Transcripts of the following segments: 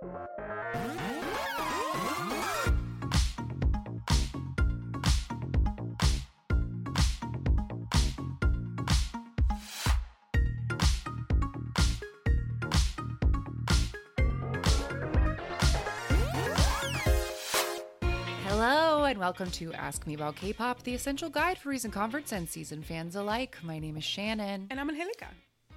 Hello, and welcome to Ask Me About K pop, the essential guide for recent converts and season fans alike. My name is Shannon, And I'm Angelica.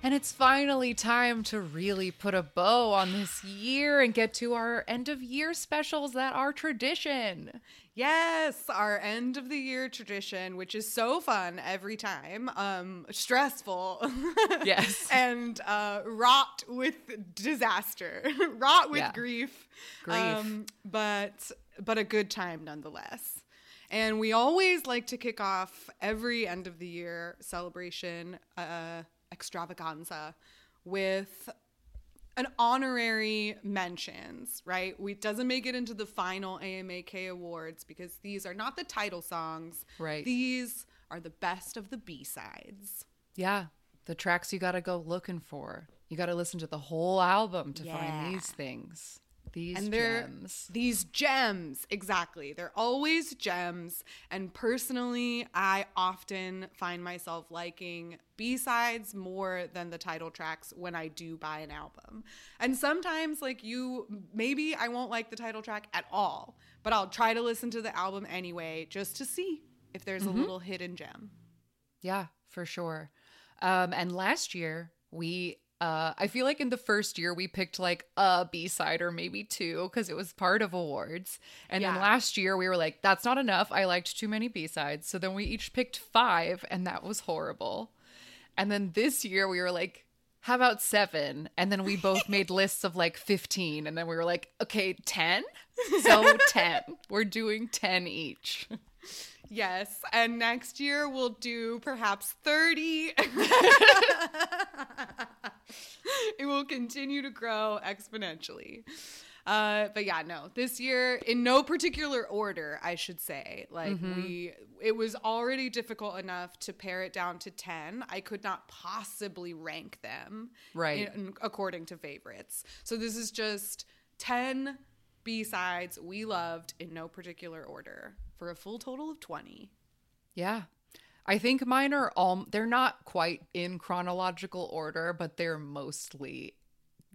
And it's finally time to really put a bow on this year and get to our end of year specials that are tradition. Yes, our end of the year tradition, which is so fun every time, um, stressful. Yes. and uh, wrought with disaster, wrought with Yeah. grief. Grief. but but a good time nonetheless. And we always like to kick off every end of the year celebration uh, extravaganza with an honorary mentions, right? We doesn't make it into the final AMAK awards because these are not the title songs. Right. These are the best of the B-sides. Yeah, the tracks you got to go looking for. You got to listen to the whole album to Yeah. find these things. These and they're gems. these gems exactly. They're always gems. And personally i often find myself liking b-sides more than the title tracks when i do buy an album. And sometimes like you maybe i won't like the title track at all but i'll try to listen to the album anyway just to see if there's a little hidden gem. Yeah, for sure. Um, and last year we uh I feel like in the first year we picked like a B side or maybe two because it was part of awards. And then last year we were like, that's not enough. I liked too many B sides. So then we each picked five, and that was horrible. And then this year we were like, how about seven? And then we both made lists of like 15. And then we were like, okay, 10? So 10. We're doing 10 each. Yes, and next year we'll do perhaps 30. it will continue to grow exponentially. Uh, but yeah, no, this year in no particular order, I should say. Like we, it was already difficult enough to pare it down to 10. I could not possibly rank them Right. in- according to favorites. So this is just 10 B-sides we loved in no particular order for a full total of 20. Yeah. I think mine are all they're not quite in chronological order, but they're mostly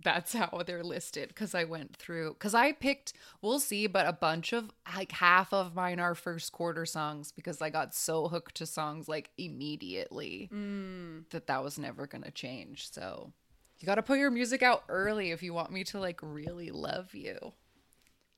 that's how they're listed because I went through because I picked we'll see, but a bunch of like half of mine are first quarter songs because I got so hooked to songs like immediately mm. that that was never gonna change. So you got to put your music out early if you want me to like really love you.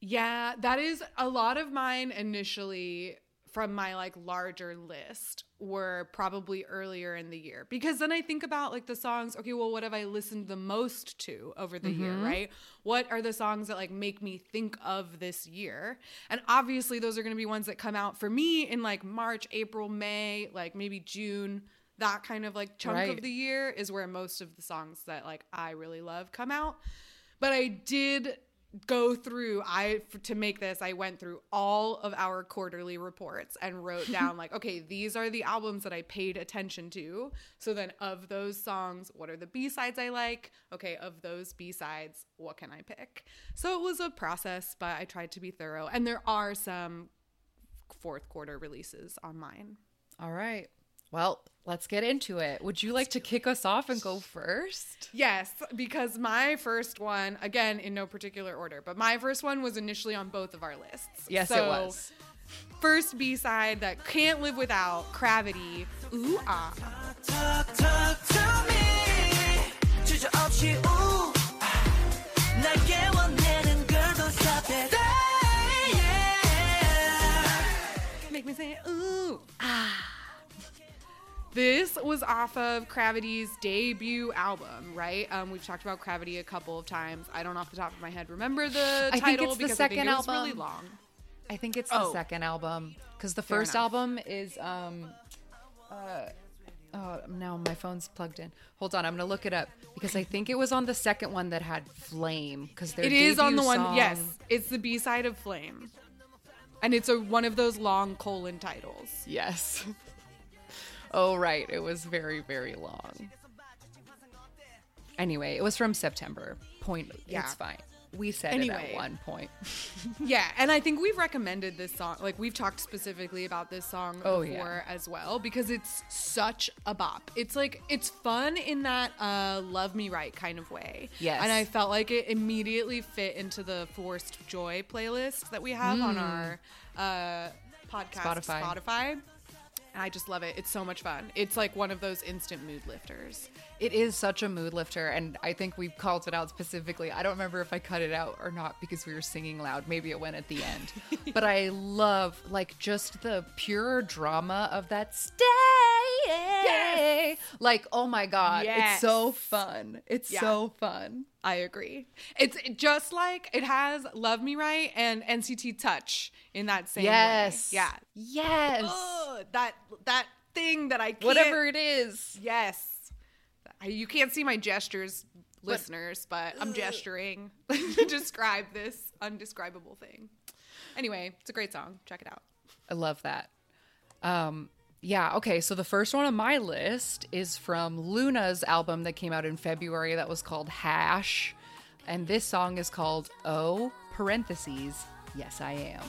Yeah, that is a lot of mine initially from my like larger list were probably earlier in the year because then I think about like the songs, okay, well what have I listened the most to over the year, mm-hmm. right? What are the songs that like make me think of this year? And obviously those are going to be ones that come out for me in like March, April, May, like maybe June. That kind of like chunk Right. of the year is where most of the songs that like I really love come out. But I did go through I f- to make this I went through all of our quarterly reports and wrote down like okay these are the albums that I paid attention to. So then of those songs what are the B-sides I like? Okay of those B-sides what can I pick? So it was a process but I tried to be thorough. And there are some fourth quarter releases on mine. All right. Well, let's get into it. Would you like to kick us off and go first? Yes, because my first one, again, in no particular order, but my first one was initially on both of our lists. Yes, it was. First B side that can't live without Cravity. Ooh ah. This was off of Cravity's debut album, right? Um, we've talked about Gravity a couple of times. I don't off the top of my head remember the I think title it's the because I think second it was really album. long. I think it's the Oh. second album because the Fair first enough. album is um uh oh now my phone's plugged in. Hold on, I'm gonna look it up because I think it was on the second one that had Flame because It is on the one. Yes, it's the B side of Flame, and it's a one of those long colon titles. Yes. oh right, it was very very long. Anyway, it was from September. Point. Yeah. It's fine. We said it at one point. Yeah, and I think we've recommended this song. Like we've talked specifically about this song Oh, before yeah. as well because it's such a bop. It's like it's fun in that uh love me right kind of way. Yes. And I felt like it immediately fit into the forced joy playlist that we have on our uh podcast Spotify. Spotify. I just love it. It's so much fun. It's like one of those instant mood lifters. It is such a mood lifter, and I think we called it out specifically. I don't remember if I cut it out or not because we were singing loud. Maybe it went at the end. but I love like just the pure drama of that stay. Like, oh my god, it's so fun. It's Yeah. so fun. I agree. It's just like it has Love Me Right and NCT Touch in that same Yes. way. Yeah. Yes. That that thing that I can't Whatever it is. Yes. You can't see my gestures, listeners, but I'm gesturing to describe this undescribable thing. Anyway, it's a great song. Check it out. I love that. Um, yeah, okay. So the first one on my list is from Loona's album that came out in February that was called Hash. And this song is called Oh, parentheses, Yes I Am.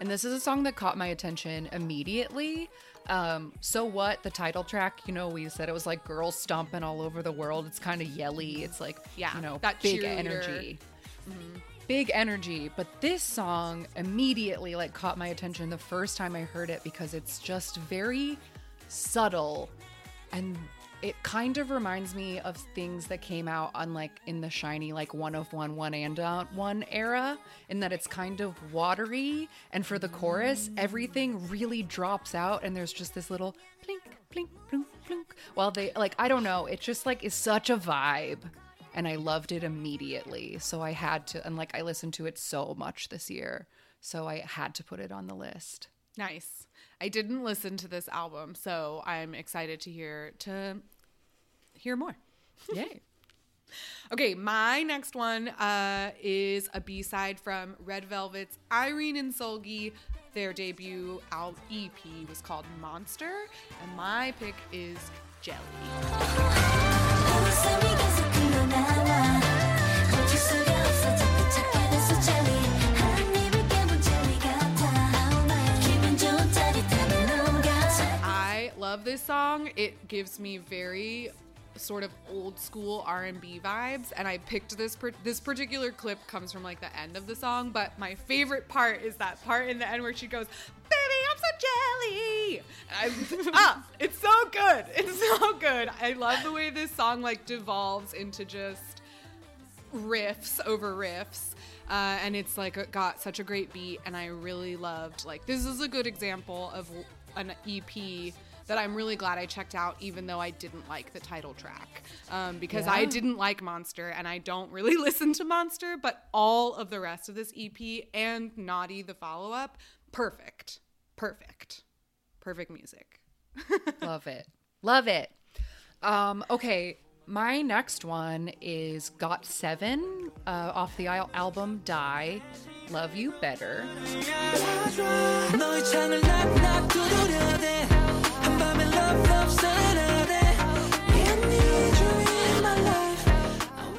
And this is a song that caught my attention immediately um, so what? The title track, you know, we said it was like girls stomping all over the world. It's kind of yelly. It's like, Yeah, you know, that big cheerleader. energy. Big energy. But this song immediately like caught my attention the first time I heard it because it's just very subtle and it kind of reminds me of things that came out on like in the SHINee like one of one one and uh, one era in that it's kind of watery and for the chorus everything really drops out and there's just this little plink plink plink plink while they like i don't know it just like is such a vibe and i loved it immediately so i had to and like i listened to it so much this year so i had to put it on the list Nice. I didn't listen to this album, so I'm excited to hear to hear more. yay Okay, my next one uh, is a B side from Red Velvet's Irene and Seulgi. Their debut al- EP was called Monster, and my pick is Jelly. Love this song. It gives me very sort of old school R&B vibes and I picked this per- this particular clip comes from like the end of the song but my favorite part is that part in the end where she goes baby I'm so jelly and I, ah it's so good it's so good I love the way this song like devolves into just riffs over riffs uh, and it's like got such a great beat and i really loved like this is a good example of an ep that i'm really glad i checked out even though i didn't like the title track um, because i didn't like monster and i don't really listen to monster but all of the rest of this ep and naughty the follow-up perfect perfect perfect music Love it. Love it. Um, okay, my next one is GOT7 uh, off the al- album DYE. Love You Better.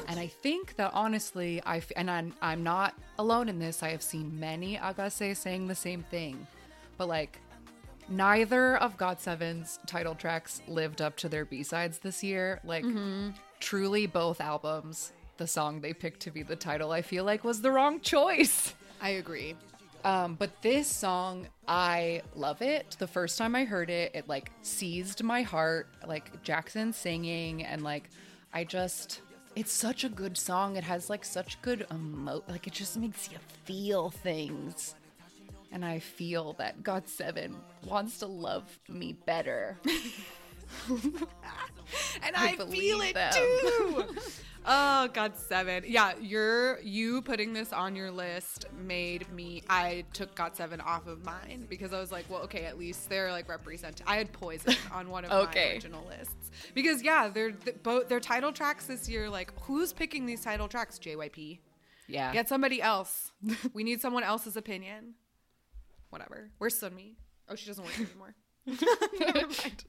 And I think that honestly, I f- and I'm, I'm not alone in this. I have seen many Ahgase saying the same thing, but like neither of GOT7's title tracks lived up to their B sides this year. Like mm-hmm. truly, both albums, the song they picked to be the title, I feel like was the wrong choice. i agree Um, but this song, I love it. The first time I heard it, it like seized my heart. Like Jackson singing, and like I just, it's such a good song. It has like such good emo, like it just makes you feel things. And I feel that GOT7 wants to love me better. and I I, feel it them. too. oh God, seven. Yeah, you're you putting this on your list made me. I took GOT7 off of mine because I was like, well, okay, at least they're like represented. I had Poison on one of my original lists because yeah, they're th- both their title tracks this year. Like, who's picking these title tracks? JYP. Yeah. Get somebody else. we need someone else's opinion. Whatever. Where's Sunmi? Oh, she doesn't work anymore. Never mind.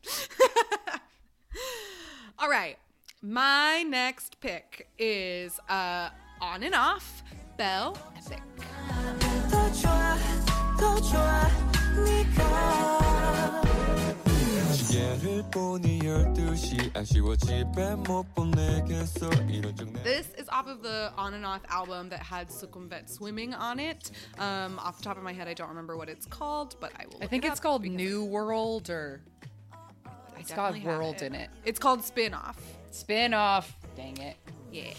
All right. My next pick is uh on and off Bell Epic. 더 좋아 더 좋아 네가 시계를 보니 12시 아쉬워 집에 못 보내겠어 이런 적 내- This is off of the On and Off album that had Sukumvet Swimming on it. Um, off the top of my head, I don't remember what it's called, but I will. I look think it it's up called because New World or I it's got definitely have world in it. It's called Spin Off. spin off. Dang it. Yeah.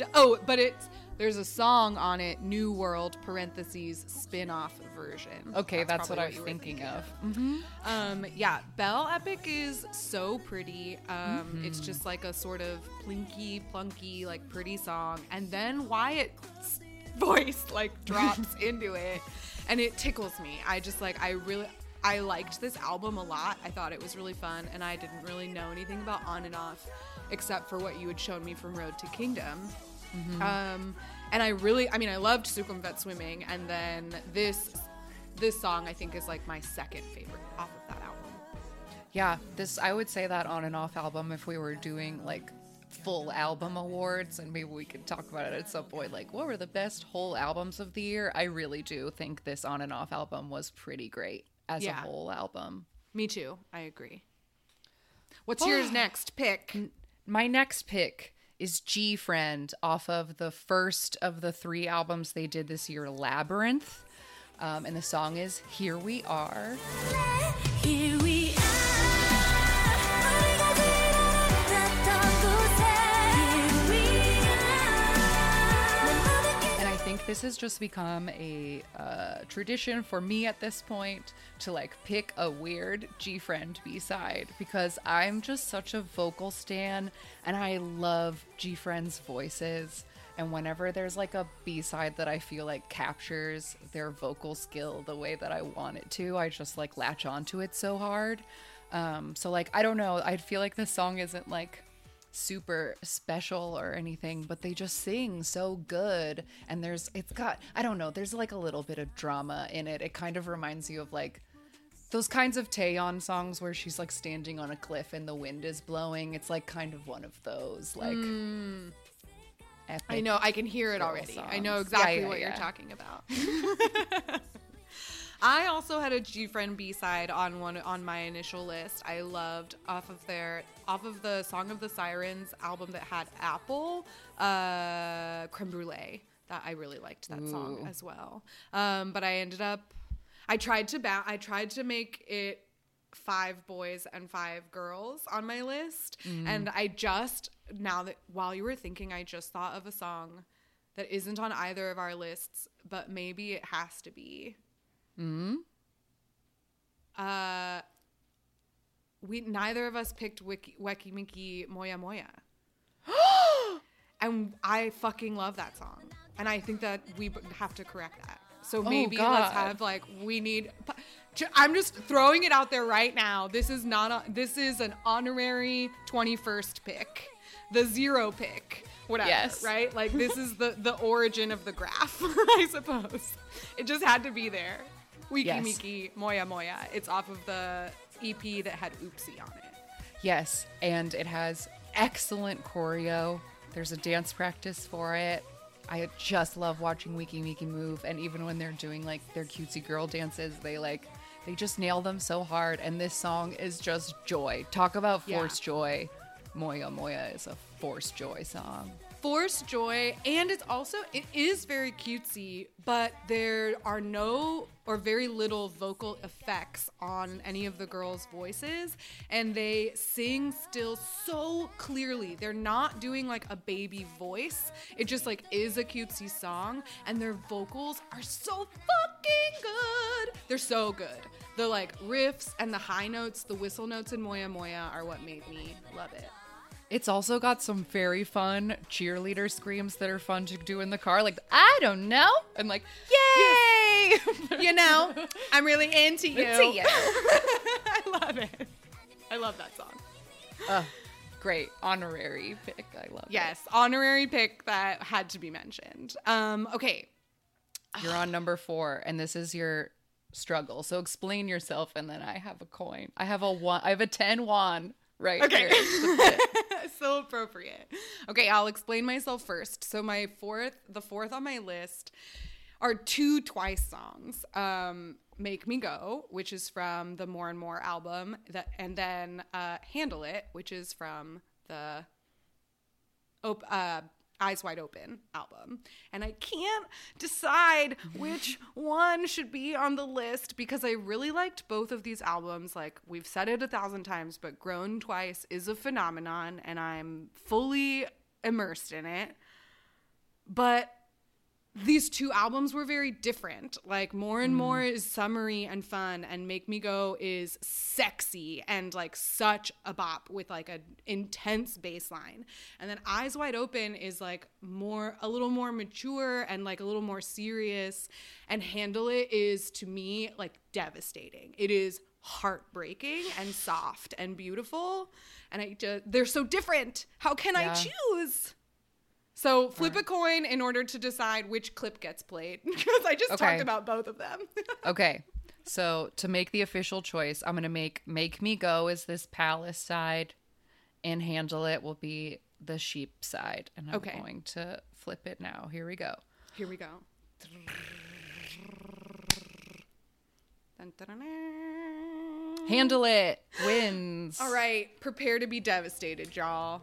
oh, but it's there's a song on it, New World parentheses spin off version. Okay, that's, what probably I was were thinking of. Um, yeah, Bell Epic is so pretty. Um, Mm-hmm. It's just like a sort of plinky, plunky, like pretty song, and then Wyatt's voice like drops into it, and it tickles me. I just like I really. I liked this album a lot. I thought it was really fun, and I didn't really know anything about On and Off, except for what you had shown me from Road to Kingdom. Um, and I really, I mean, I loved Sukhumvit Swimming, and then this, this song I think is like my second favorite off of that album. Yeah, this I would say that on and off album if we were doing like full album awards and maybe we could talk about it at some point like what were the best whole albums of the year? I really do think this on and off album was pretty great as Yeah. a whole album. Me too. I agree. What's yours next? Pick. My next pick is GFRIEND off of the first of the three albums they did this year, Labyrinth. Um, and the song is Here We Are. Here this has just become a uh, tradition for me at this point to like pick a weird GFRIEND B side because I'm just such a vocal stan and I love GFRIEND's voices. And whenever there's like a B side that I feel like captures their vocal skill the way that I want it to, I just like latch onto it so hard. Um, so like I don't know, I feel like this song isn't like super special or anything, but they just sing so good. And there's, it's got, I don't know, there's like a little bit of drama in it. It kind of reminds you of like those kinds of Taeyeon songs where she's like standing on a cliff and the wind is blowing. It's like kind of one of those, like. Hmm. Epic. I know. I can hear it already. I know exactly Yeah, yeah, what you're talking about. I also had a GFRIEND B side on one on my initial list. I loved off of their off of the Song of the Sirens album that had Apple, uh, Creme Brulee. That I really liked that song as well. Um, but I ended up, I tried to ba- I tried to make it five boys and five girls on my list, and I just now that while you were thinking, I just thought of a song that isn't on either of our lists, but maybe it has to be. Uh, we neither of us picked Wiki, Weki Meki Moya Moya. and I fucking love that song. And I think that we have to correct that. So maybe let's have like we need. I'm just throwing it out there right now. This is not a. This is an honorary 21st pick, the zero pick, whatever. Yes. Right? Like this is the the origin of the graph, I suppose. It just had to be there. Wiki Yes. Miki Moya Moya. It's off of the EP that had Oopsie on it. Yes, and it has excellent choreo. There's a dance practice for it. I just love watching Weki Meki move, and even when they're doing like their cutesy girl dances, they like they just nail them so hard. And this song is just joy. Talk about Yeah. joy. Moya Moya is a forced joy song. Force joy, and it's also it is very cutesy, but there are no or very little vocal effects on any of the girls' voices, and they sing still so clearly. They're not doing like a baby voice. It just like is a cutesy song, and their vocals are so fucking good. They're so good. The like riffs and the high notes, the whistle notes in Moya Moya are what made me love it. It's also got some very fun cheerleader screams that are fun to do in the car, like I don't know, and like yay! you know, I'm really into you. Into you. I love it. I love that song. Great honorary pick. I love it. Yes, honorary pick that had to be mentioned. Um, okay. You're on number four, and this is your struggle. So explain yourself, and then I have a coin. I have a one. I have a ten won right Okay. so appropriate. Okay, I'll explain myself first. So my fourth, the fourth on my list are two Twice songs. Um, "Make Me Go," which is from the More and More album, that, and then uh, "Handle It," which is from the op- uh, Eyes Wide Open album. And I can't decide which one should be on the list because I really liked both of these albums. Like we've said it a thousand times, but Grown Twice is a phenomenon and I'm fully immersed in it. But these two albums were very different. Like More and mm. More is summery and fun, and Make Me Go is sexy and like such a bop with like an intense bass line. And then Eyes Wide Open is like more a little more mature and like a little more serious. And Handle It is to me like devastating. It is heartbreaking and soft and beautiful. And I just they're so different. How can I choose? So flip a coin in order to decide which clip gets played because I just Okay. talked about both of them. Okay. So to make the official choice, I'm gonna make "Make Me Go" is this palace side, and "Handle It" will be the sheep side. And I'm Okay. going to flip it now. Here we go. Here we go. "Handle It" wins. All right, prepare to be devastated, y'all.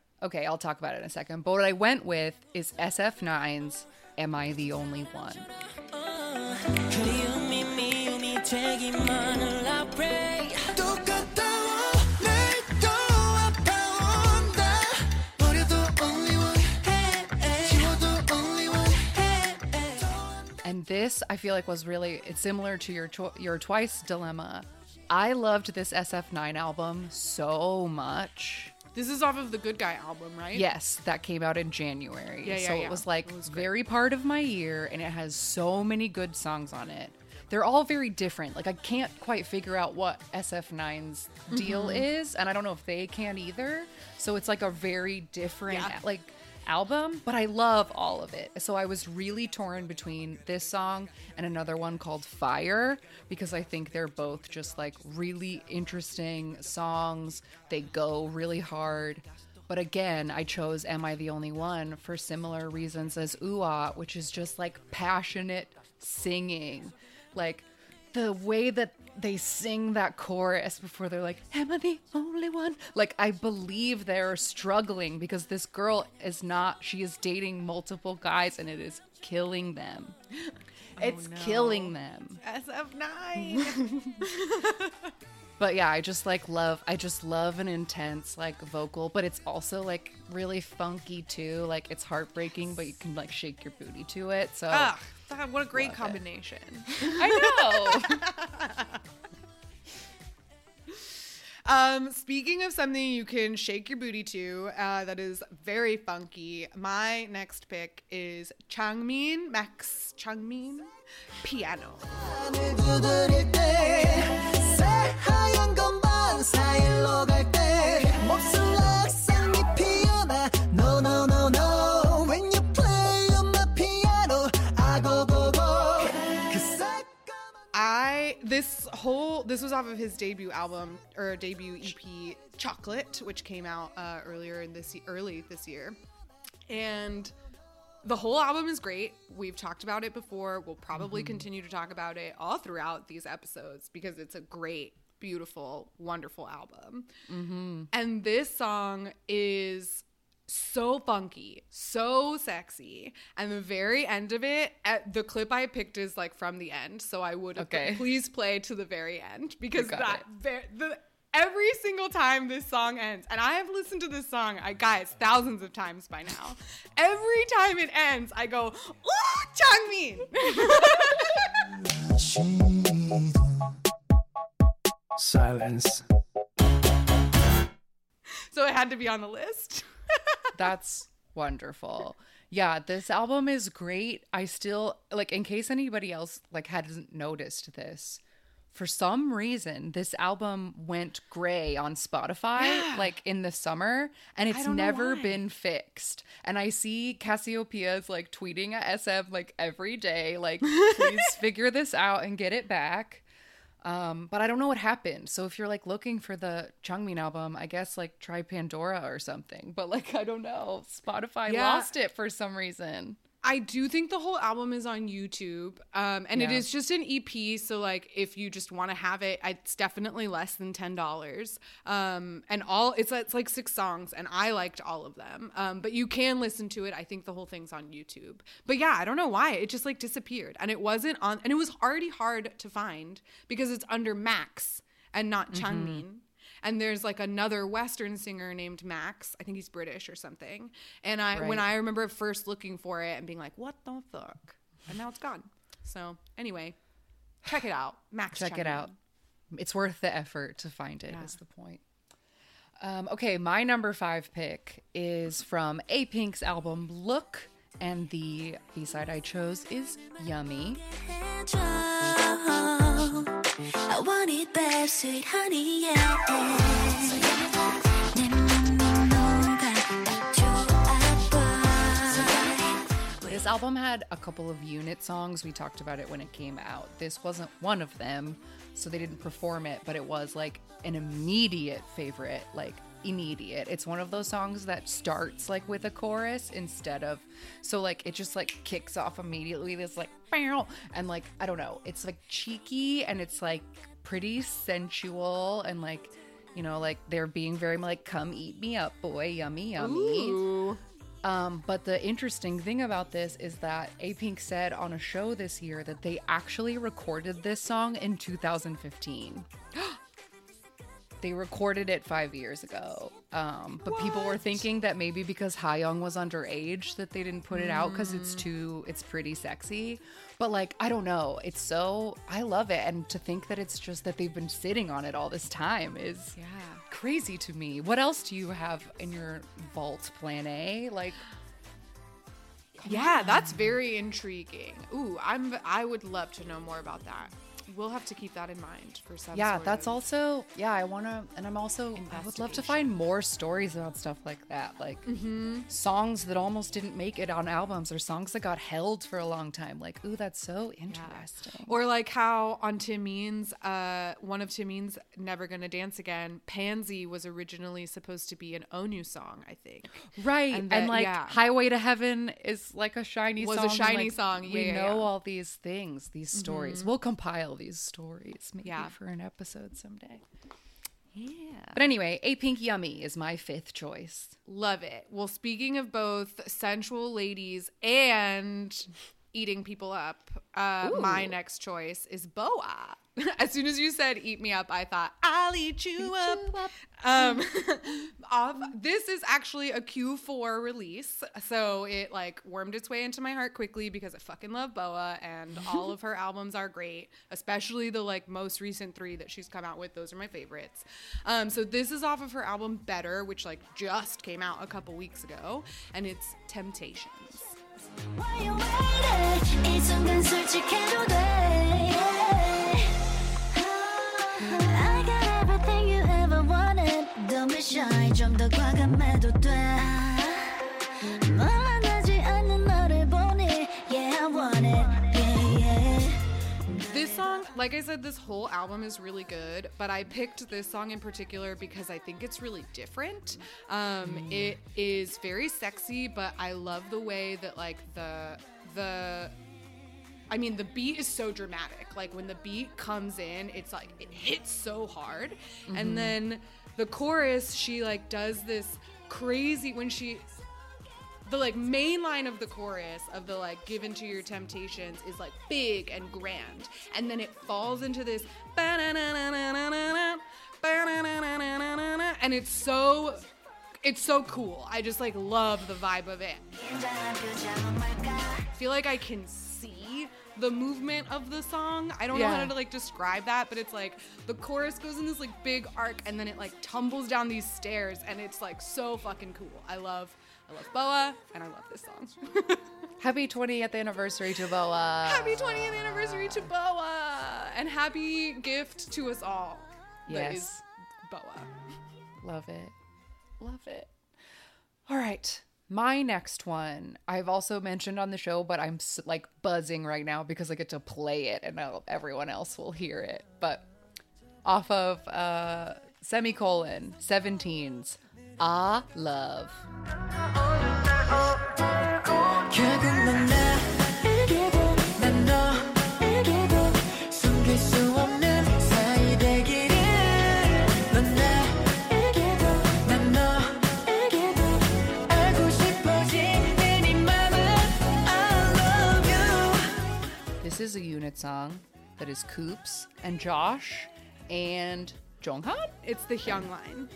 Okay, I'll talk about it in a second. But what I went with is SF9's Am I the Only One? And this, I feel like, was really it's similar to your tw- your twice dilemma. I loved this SF9 album so much this is off of the Good Guy album, right? Yes, that came out in January. Yeah, yeah, so yeah. it was like very part of my year and it has so many good songs on it. They're all very different. Like I can't quite figure out what SF9's deal Mm-hmm. is and I don't know if they can either. So it's like a very different Yeah. like album, but I love all of it. So I was really torn between this song and another one called Fire because I think they're both just like really interesting songs. They go really hard. But again, I chose Am I the Only One for similar reasons as Ooh which is just like passionate singing. Like the way that they sing that chorus before they're like, Am I the only one? Like, I believe they're struggling because this girl is not, she is dating multiple guys and it is killing them. It's killing them. SF9. But yeah, I just like love, I just love an intense like vocal, but it's also like really funky too. Like, it's heartbreaking, but you can like shake your booty to it. So ah, that- what a great Love it. combination. I know. Um, speaking of something you can shake your booty to, uh, that is very funky. My next pick is Changmin Max Changmin Piano. I this whole this was off of his debut album or debut EP Chocolate, which came out uh, earlier in this early this year, and the whole album is great. We've talked about it before. We'll probably continue to talk about it all throughout these episodes because it's a great, beautiful, wonderful album. And this song is so funky, so sexy. And the very end of it, at the clip I picked is like from the end. So I would Okay. please play to the very end because that it. ver- the every single time this song ends, and I have listened to this song, I guys, thousands of times by now. Every time it ends, I go, "Ooh, Changmin." Silence. so it had to be on the list. That's wonderful. Yeah, this album is great. I still like in case anybody else like hadn't noticed this. For some reason, this album went gray on Spotify Yeah. like in the summer and it's never been fixed. And I see Cassiopeia's like tweeting at SM like every day like please figure this out and get it back. Um, but I don't know what happened. So if you're like looking for the Changmin album, I guess like try Pandora or something. But like I don't know, Spotify Yeah. lost it for some reason. I do think the whole album is on YouTube, um, and it Yeah. is just an EP. So, like, if you just want to have it, it's definitely less than ten dollars. Um, and all it's it's like six songs, and I liked all of them. Um, but you can listen to it. I think the whole thing's on YouTube. But yeah, I don't know why it just like disappeared, and it wasn't on, and it was already hard to find because it's under Max and not Changmin. And there's like another Western singer named Max. I think he's British or something. And I when I remember first looking for it and being like, what the fuck? And now it's gone. So anyway, check it out. Max Check it Changmin. out. It's worth the effort to find it. Is Yeah. the point. Um, okay, my number five pick is from A Pink's album Look, and the B side I chose is Yummy. 해줘. I want it bad, sweet honey, yeah. 내 맘은 너가 딱 좋아. This album had a couple of unit songs. We talked about it when it came out. This wasn't one of them, so they didn't perform it, but it was like an immediate favorite, like immediate. It's one of those songs that starts like with a chorus instead of so like it just like kicks off immediately. This like "Bow," and like I don't know, it's like cheeky and it's like pretty sensual and like you know like they're being very like come eat me up boy yummy yummy Ooh. um, but the interesting thing about this is that A Pink said on a show this year that they actually recorded this song in 2015. they recorded it five years ago. Um, but people were thinking that maybe because Hayoung was underage that they didn't put it out because it's too, it's pretty sexy. But like, I don't know. It's so, I love it. And to think that it's just that they've been sitting on it all this time is Yeah. crazy to me. What else do you have in your vault plan A? Like, Yeah, that's very intriguing. Ooh, I'm I would love to know more about that. We'll have to keep that in mind for some yeah, that's also, yeah, I want to, and I'm also, I would love to find more stories about stuff like that. Like mm-hmm. songs that almost didn't make it on albums or songs that got held for a long time. Like, ooh, that's so interesting. Or like how on Taemin's, uh, one of Taemin's "Never Gonna Dance Again," "Pansy" was originally supposed to be an Onew song, I think. Right. And And, like yeah. Highway to Heaven is like a SHINee Was a song. and, SHINee like, song. Yeah, we yeah, know yeah. Mm-hmm. all these things, these stories. We'll compile these stories maybe Yeah. for an episode someday. Yeah. But anyway, A Pink Yummy is my fifth choice. Love it. Well, speaking of both sensual ladies and eating people up, uh, my next choice is Boa. As soon as you said "eat me up," I thought I'll eat you up. Um, off, this is actually a Q4 release, so it like wormed its way into my heart quickly because I fucking love Boa, and all of her albums are great, especially the like most recent three that she's come out with. Those are my favorites. Um, so this is off of her album Better, which like just came out a couple weeks ago, and it's Temptations. shy, 좀 더 과감해도 돼. 말만하지 않는 너를 보니, yeah I want it, yeah yeah. This song, like I said, this whole album is really good, but I picked this song in particular because I think it's really different. Um, It is very sexy, but I love the way that like the the I mean, the beat is so dramatic. Like when the beat comes in, it's like it hits so hard. And mm-hmm. then the chorus, she like does this crazy when she the like main line of the chorus of the like given to your temptations is like big and grand and then it falls into this and it's so it's so cool. I just like love the vibe of it. I feel like I can see the movement of the song. I don't know how to like describe that, but it's like the chorus goes in this like big arc and then it like tumbles down these stairs and it's like so fucking cool. I love I love Boa and I love this song. Happy 20th anniversary to Boa. happy 20th anniversary to Boa and happy gift to us all. Yes. Boa. Love it. Love it. All right. My next one, I've also mentioned on the show, but I'm like buzzing right now because I get to play it and now everyone else will hear it. But off of uh, semicolon 17's Ah Love. Is a unit song that is Coups and Josh and Jeonghan. It's the Hyung line.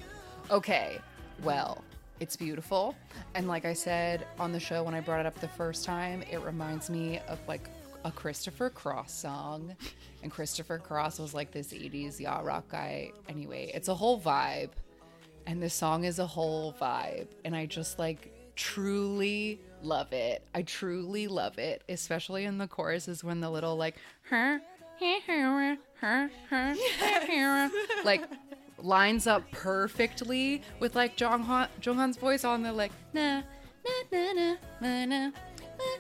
Okay, well, it's beautiful. And like I said on the show when I brought it up the first time, it reminds me of like a Christopher Cross song. And Christopher Cross was like this 80s yacht rock guy. Anyway, it's a whole vibe. And this song is a whole vibe. And I just like truly love it. I truly love it, especially in the choruses when the little like her like lines up perfectly with like Jeonghan voice on the like na na na na na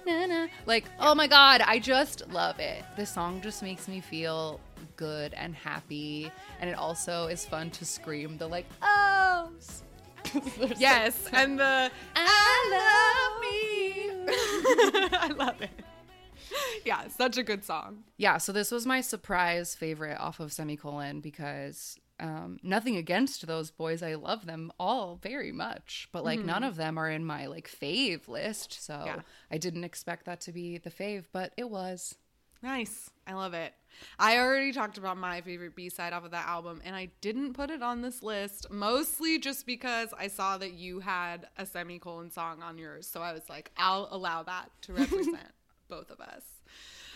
na na like oh my god, I just love it. This song just makes me feel good and happy and it also is fun to scream the like oh yes and the ah! I love me I love it. Yeah, such a good song. yeah so this was my surprise favorite off of semicolon because um nothing against those boys i love them all very much but like none of them are in my like fave list so Yeah. i didn't expect that to be the fave but it was Nice. I love it. I already talked about my favorite B side off of that album, and I didn't put it on this list, mostly just because I saw that you had a semicolon song on yours. So I was like, I'll allow that to represent both of us.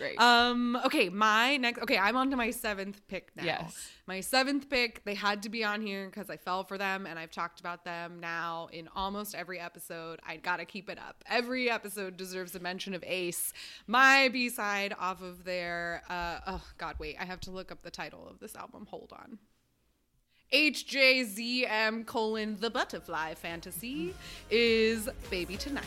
Great Um, okay, my next okay, I'm on to my seventh pick now. Yes. My seventh pick, they had to be on here because I fell for them and I've talked about them now in almost every episode. I gotta keep it up. Every episode deserves a mention of Ace. My B side off of their uh oh god, wait, I have to look up the title of this album. Hold on. HJZM colon the butterfly fantasy is Baby Tonight.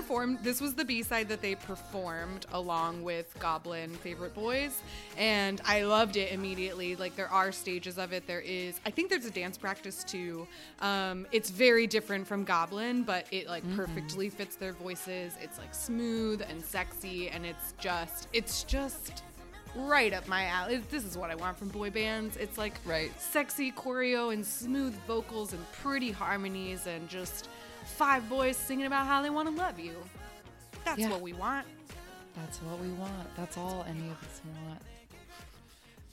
Performed, this was the B side that they performed along with Goblin Favorite Boys, and I loved it immediately. Like, there are stages of it. There is, I think there's a dance practice too. Um, it's very different from Goblin, but it like perfectly fits their voices. It's like smooth and sexy, and it's just, it's just right up my alley. This is what I want from boy bands. It's like Right. sexy choreo and smooth vocals and pretty harmonies and just five boys singing about how they want to love you. That's Yeah. what we want. that's what we want that's all any of us want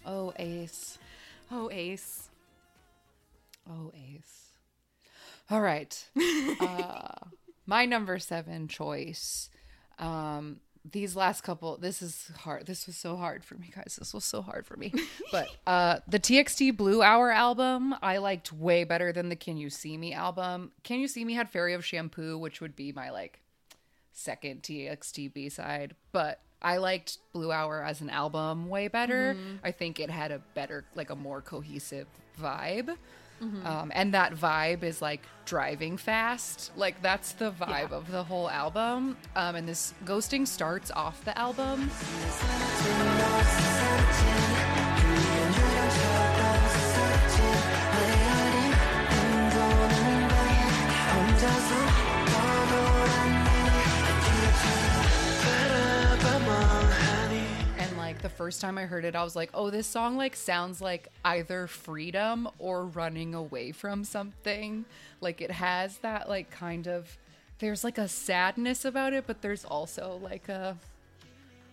oh ace Oh, Ace. oh ace all right uh my number seven choice um these last couple this is hard this was so hard for me guys this was so hard for me. But uh the txt blue hour album i liked way better than the can you see me album. Can you see me had fairy of shampoo which would be my like second txt b side but i liked blue hour as an album way better. I think it had a better like a more cohesive vibe um, and that vibe is like driving fast. Like that's the vibe of the whole album. Um, and this ghosting starts off the album like the first time I heard it, I was like, "Oh, this song like sounds like either freedom or running away from something." Like it has that like kind of there's like a sadness about it, but there's also like a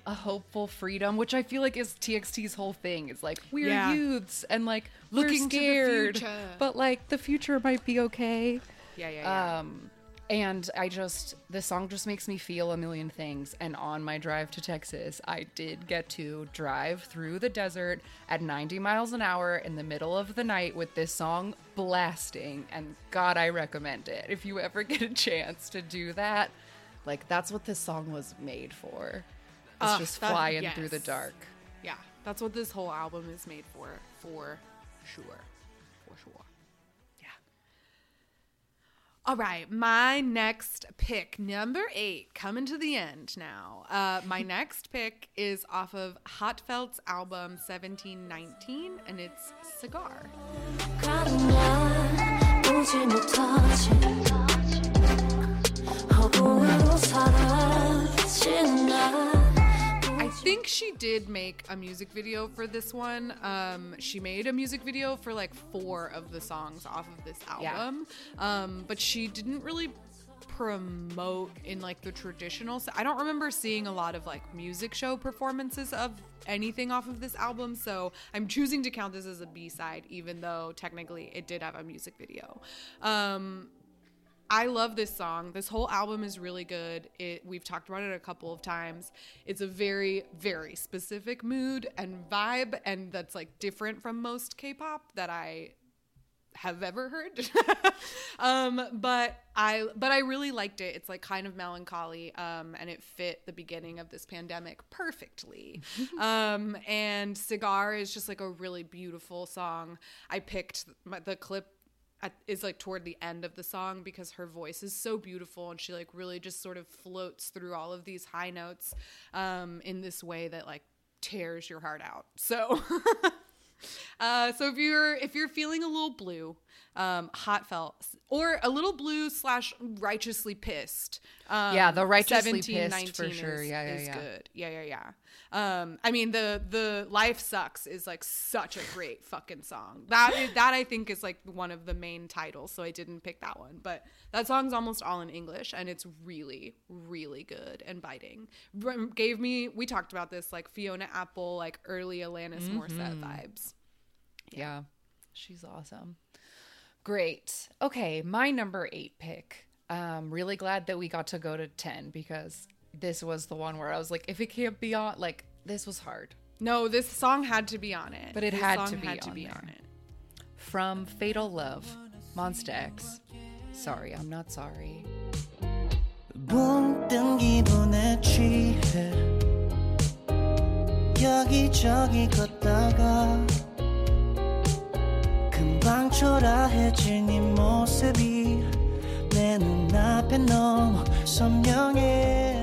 a hopeful freedom, which I feel like is TXT's whole thing. It's like we're Yeah. youths and like Looking we're to the scared, but like the future might be okay. Yeah, yeah, yeah. Um, and I just this song just makes me feel a million things. And on my drive to Texas, I did get to drive through the desert at 90 miles an hour in the middle of the night with this song blasting. And God, I recommend it. If you ever get a chance to do that, like that's what this song was made for. It's Ugh, just that- flying through the dark. yeah, that's what this whole album is made for, for sure. All right, my next pick, number eight, coming to the end now. Uh, my next pick is off of HA:TFELT's album 1719, and it's Cigar. Think she did make a music video for this one. Um, she made a music video for like four of the songs off of this Yeah. album, um, but she didn't really promote in like the traditional. I don't remember seeing a lot of like music show performances of anything off of this album, so I'm choosing to count this as a B side, even though technically it did have a music video. Um, I love this song. This whole album is really good. It we've talked about it a couple of times. It's a very very specific mood and vibe and that's like different from most K-pop that I have ever heard. um but I but I really liked it. It's like kind of melancholy um and it fit the beginning of this pandemic perfectly. um and Cigar is just like a really beautiful song. I picked my, the clip at, is like toward the end of the song because her voice is so beautiful and she like really just sort of floats through all of these high notes um, in this way that like tears your heart out. So, uh, so if you're if you're feeling a little blue, um, HA:TFELT or a little blue slash righteously pissed, um, Yeah, the righteously 17, pissed for 19 sure. is- Yeah, yeah, yeah. good. Yeah, yeah, yeah. Um, I mean the the life sucks is like such a great fucking song. That is, that I think is like one of the main titles. So I didn't pick that one, but that song's almost all in English and it's really really good and biting. Gave me we talked about this like Fiona Apple like early Alanis Morissette vibes. Yeah. She's awesome. Great. Okay, my number eight pick. Um, really glad that we got to go to 10 because this was the one where I was like, if it can't be on, like, this was hard. No, this song had to be on it. But it This had song to be had to on be there. on it. From Fatal Love, Monsta X. Sorry, I'm not sorry. 붕 뜬 기분에 취해 여기저기 걷다가 금방 초라해진 네 모습이 내 눈앞에 너무 선명해 This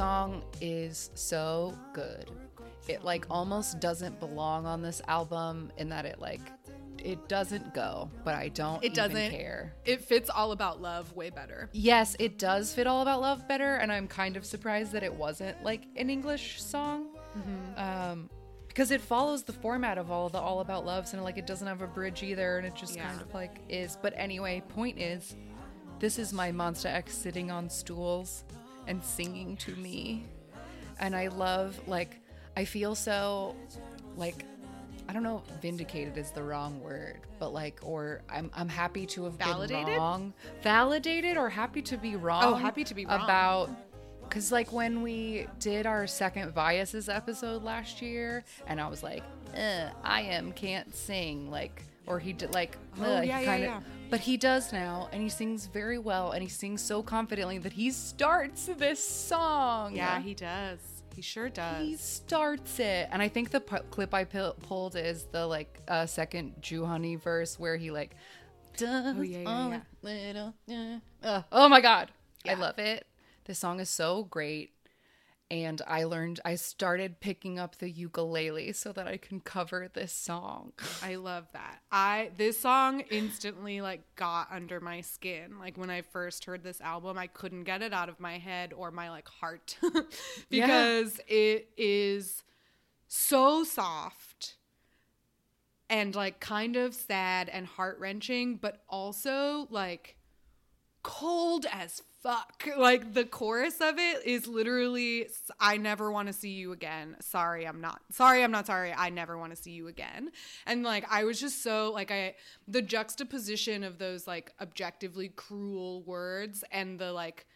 song is so good. It like almost doesn't belong on this album in that it like it doesn't go, but I don't It doesn't care. It fits all about love way better. Yes, it does fit all about love better, and I'm kind of surprised that it wasn't like an English song, um, because it follows the format of all the all about loves, and like it doesn't have a bridge either, and it just Yeah. kind of like is. But anyway, point is, this is my Monsta X sitting on stools and singing to me, and I love like I feel so like I don't know vindicated is the wrong word, but like or I'm I'm happy to have Validated? been wrong. Validated or happy to be oh, wrong. Oh, happy to be wrong. About cuz like when we did our second biases episode last year and I was like, I am can't sing like or he did like Oh, yeah, yeah, kinda- yeah. but he does now and he sings very well and he sings so confidently that he starts this song Yeah, he does. He sure does. he starts it and i think the pu- clip i pulled is the like uh second Joohoney verse where he like does Oh, yeah, yeah, yeah. little yeah. Uh, oh my god i love it this song is so great and i learned i started picking up the ukulele so that i can cover this song I love that. I this song instantly like got under my skin. Like when I first heard this album, I couldn't get it out of my head or my like heart because it is so soft and like kind of sad and heart wrenching, but also like cold as fuck. Like the chorus of it is literally I never want to see you again. Sorry, I'm not. Sorry, I'm not sorry. I never want to see you again. And like I was just so like I the juxtaposition of those like objectively cruel words and the like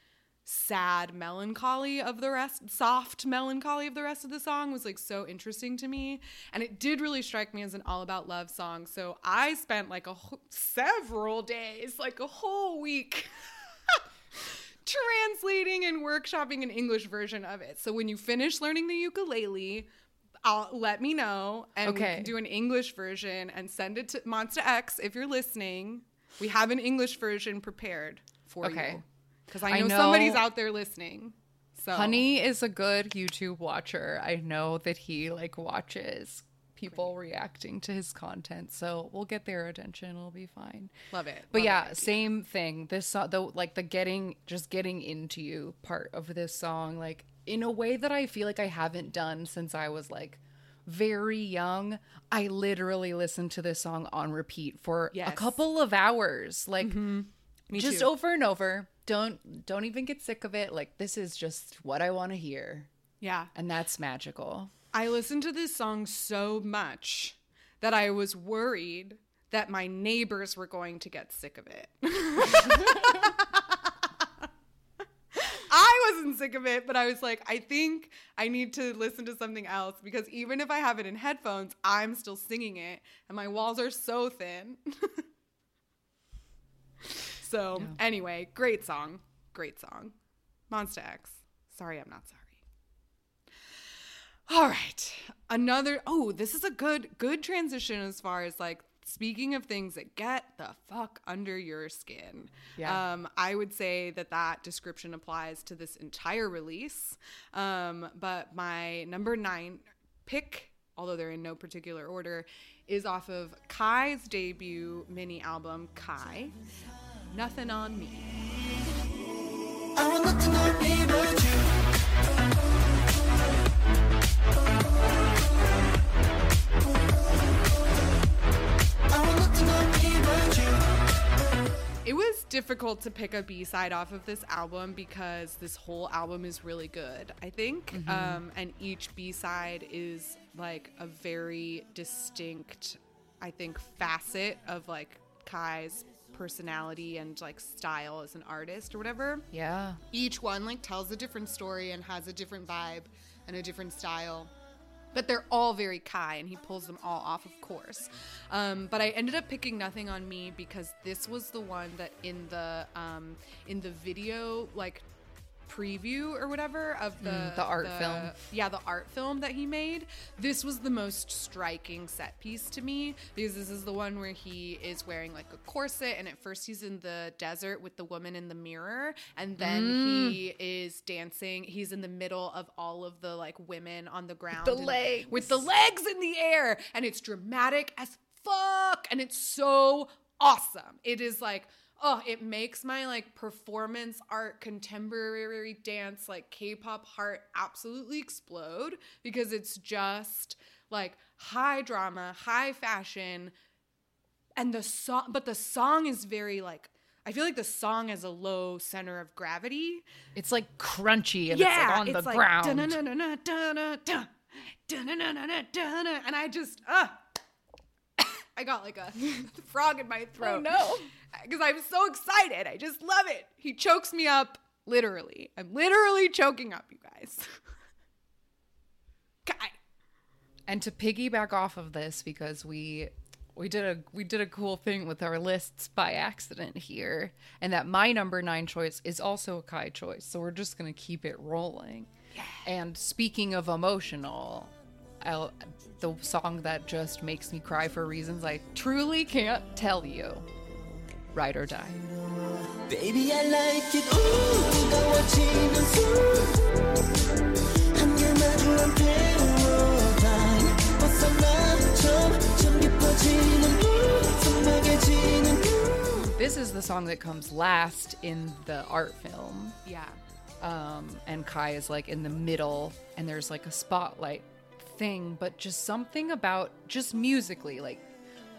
sad melancholy of the rest soft melancholy of the rest of the song was like so interesting to me and it did really strike me as an all about love song so i spent like a wh- several days like a whole week translating and workshopping an english version of it so when you finish learning the ukulele I'll let me know and we Okay. can do an English version and send it to Monsta X if you're listening. We have an English version prepared for Okay. you. Because I I know, know- somebody's out there listening. Joohoney is a good YouTube watcher. I know that he like watches people reacting to his content, so we'll get their attention. It'll be fine. love it. But Love yeah, idea. same thing. This song, the like the getting, just getting into you part of this song, like in a way that I feel like I haven't done since I was like very young. I literally listened to this song on repeat for a couple of hours, like mm-hmm. Me just too. over and over. Don't don't even get sick of it. Like this is just what I want to hear, yeah. and that's magical. I listened to this song so much that I was worried that my neighbors were going to get sick of it. I wasn't sick of it, but I was like, I think I need to listen to something else because even if I have it in headphones, I'm still singing it, and my walls are so thin. so, anyway, great song. Great song. Monsta X. Sorry, I'm not sorry. All right. Another oh, this is a good good transition as far as like speaking of things that get the fuck under your skin. Yeah. Um I would say that that description applies to this entire release. Um but my number 9 pick although they're in no particular order is off of Kai's debut mini album Kai. Nothing on me. Was difficult to pick a B side off of this album because this whole album is really good, I think. Um, and each B side is like a very distinct, I think, facet of like Kai's personality and like style as an artist or whatever Yeah. each one like tells a different story and has a different vibe and a different style but they're all very kai and he pulls them all off of course. Um, but i ended up picking nothing on me because this was the one that in the um, in the video like preview or whatever of the Mm, the art film. yeah the art film that he made this was the most striking set piece to me because this is the one where he is wearing like a corset and at first he's in the desert with the woman in the mirror and then Mm. he is dancing he's in the middle of all of the like women on the ground the legs. with the legs in the air and it's dramatic as fuck and it's so awesome it is like oh it makes my like performance art contemporary dance like k-pop heart absolutely explode because it's just like high drama high fashion and the song but the song is very like I feel like the song has a low center of gravity. It's like crunchy and yeah, it's like on the like ground. dun-dun-dun-dun, dun-dun-dun, dun-dun-dun-dun, dun-dun, and I just uh I got like a frog in my throat. Oh, no. Because I'm so excited. I just love it. He chokes me up literally. I'm literally choking up, you guys. Kai. And to piggyback off of this, because we we did a we did a cool thing with our lists by accident here, and that my number nine choice is also a Kai choice. So we're just gonna keep it rolling. Yeah. And speaking of emotional, I'll, the song that just makes me cry for reasons I truly can't tell you, "Ride or Die." Baby, I like it. Ooh, 뜨거워지는 숨. 한결 마주한 패러다임. 벗어나 점점 깊어지는 물. 선명해지는 뷰. This is the song that comes last in the art film. Yeah. um, and Kai is like in the middle, and there's like a spotlight thing, but just something about just musically, like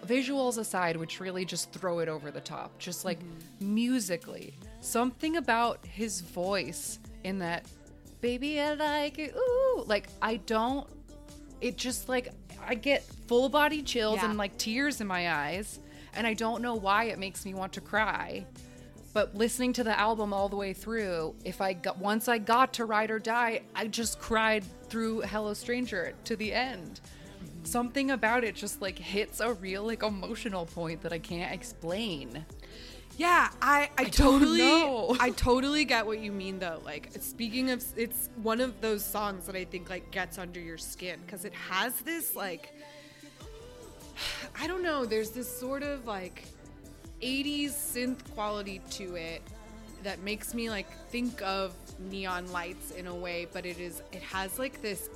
visuals aside, which really just throw it over the top. Just like mm-hmm. musically, something about his voice in that "Baby, I like it." Ooh, like I don't. It just like I get full body chills Yeah. and like tears in my eyes, and I don't know why it makes me want to cry. But listening to the album all the way through, if I got once I got to Ride or Die, I just cried through Hello Stranger to the end. Something about it just like hits a real like emotional point that I can't explain. Yeah, I I, don't totally. I totally get what you mean though. Like speaking of it's one of those songs that I think like gets under your skin cuz it has this like I don't know, there's this sort of like 80s synth quality to it that makes me like think of neon lights in a way, but it is it has like this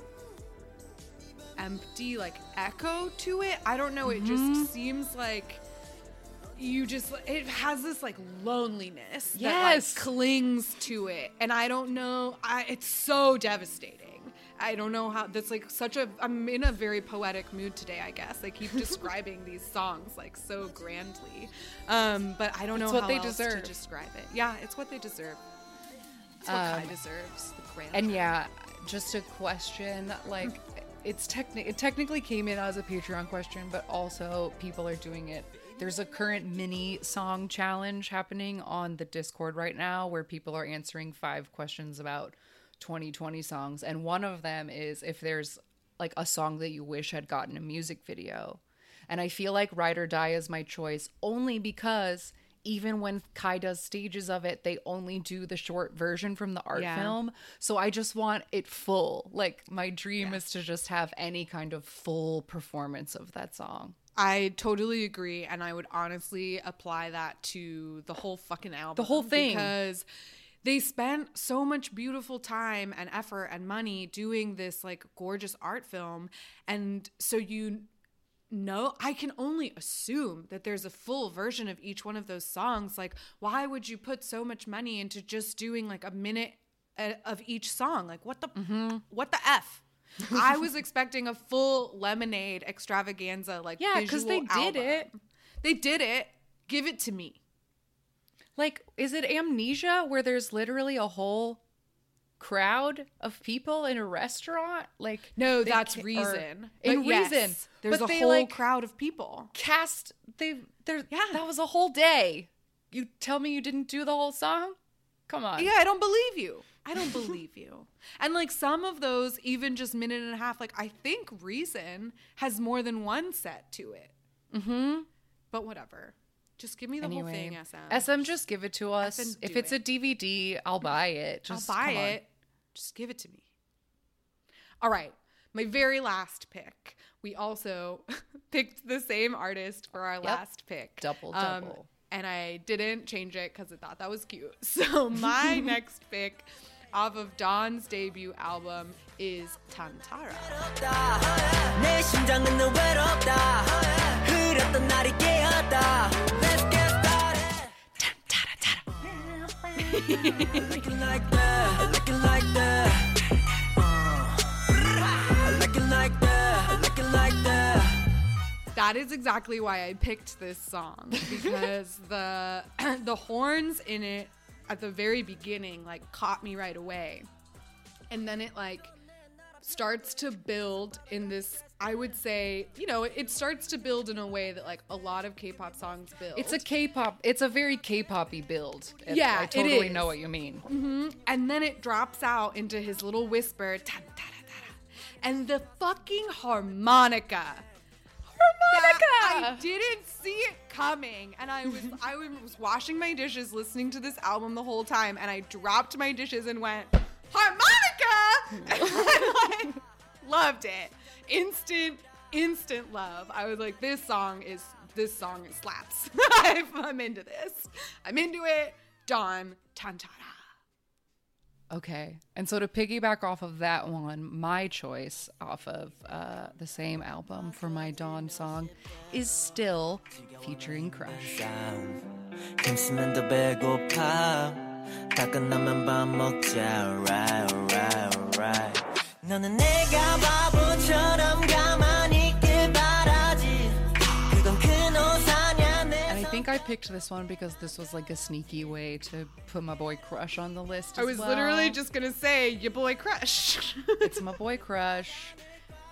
empty like echo to it. I don't know, it just seems like you just it has this like loneliness that Yes. like clings to it. And i don't know. I, it's so devastating. I don't know how that's like such a i'm in a very poetic mood today i guess. I keep describing these songs like so grandly. Um but i don't know what how they deserve. to describe it. Yeah it's what they deserve. It's what kai deserves the grand And yeah, just a question like it's techni- it technically came in as a Patreon question, but also people are doing it. There's a current mini song challenge happening on the Discord right now where people are answering five questions about 2020 songs and one of them is if there's like a song that you wish had gotten a music video. And I feel like Ride or Die is my choice only because even when Kai does stages of it, they only do the short version from the art Yeah. film. So I just want it full. Like my dream is to just have any kind of full performance of that song. I totally agree, and I would honestly apply that to the whole fucking album. The whole thing. Because they spent so much beautiful time and effort and money doing this like gorgeous art film. And so you know, I can only assume that there's a full version of each one of those songs. Like, why would you put so much money into just doing like a minute uh, of each song? Like, what the, Mm-hmm. what the F? I was expecting a full lemonade extravaganza, like yeah, because they visual did it. They did it. Give it to me. Like, is it amnesia where there's literally a whole crowd of people in a restaurant? Like, No, that's ca- or- reason. In yes, reason, there's but a they, whole like, crowd of people. Cast they there. Yeah. that was a whole day. You tell me you didn't do the whole song? Come on. Yeah, I don't believe you. I don't believe you. And like some of those, even just minute and a half, like I think Reason has more than one set to it. Mm-hmm. But whatever. Just give me the whole thing, SM. SM, just give it to us. If it's a. DVD, I'll buy it. I'll Just buy come on. it. Just give it to me. All right. My very last pick. We also picked the same artist for our last pick. Double, Um, double. and I didn't change it because I thought that was cute. So my next pick off of Dawn's debut album is Tantara. 내 That is exactly why I picked this song because the the horns in it at the very beginning like caught me right away. And then it like starts to build in this I would say, you know, it starts to build in a way that like a lot of K-pop songs build. It's a K-pop. It's a very K-poppy build. It- Yeah, I totally know what you mean. Mm-hmm. and then it drops out into his little whisper, "Tan, tara, tara," and the fucking harmonica. Harmonica! I didn't see it coming, and I was I was washing my dishes, listening to this album the whole time, and I dropped my dishes and went harmonica, and I like, loved it. Instant, instant love. I was like, this song is this song slaps. I'm into this. I'm into it. Dawn Tantara. Okay. And so to piggyback off of that one, my choice off of uh, the same album for my Dawn song is still featuring Crush. 김치는 더 배고파 다 끝나면 밥 먹자 alright alright alright 너는 내가 바보처럼 가만 think I picked this one because this was like a sneaky way to put my boy crush on the list. I was well. literally just gonna say your boy crush. it's my boy crush.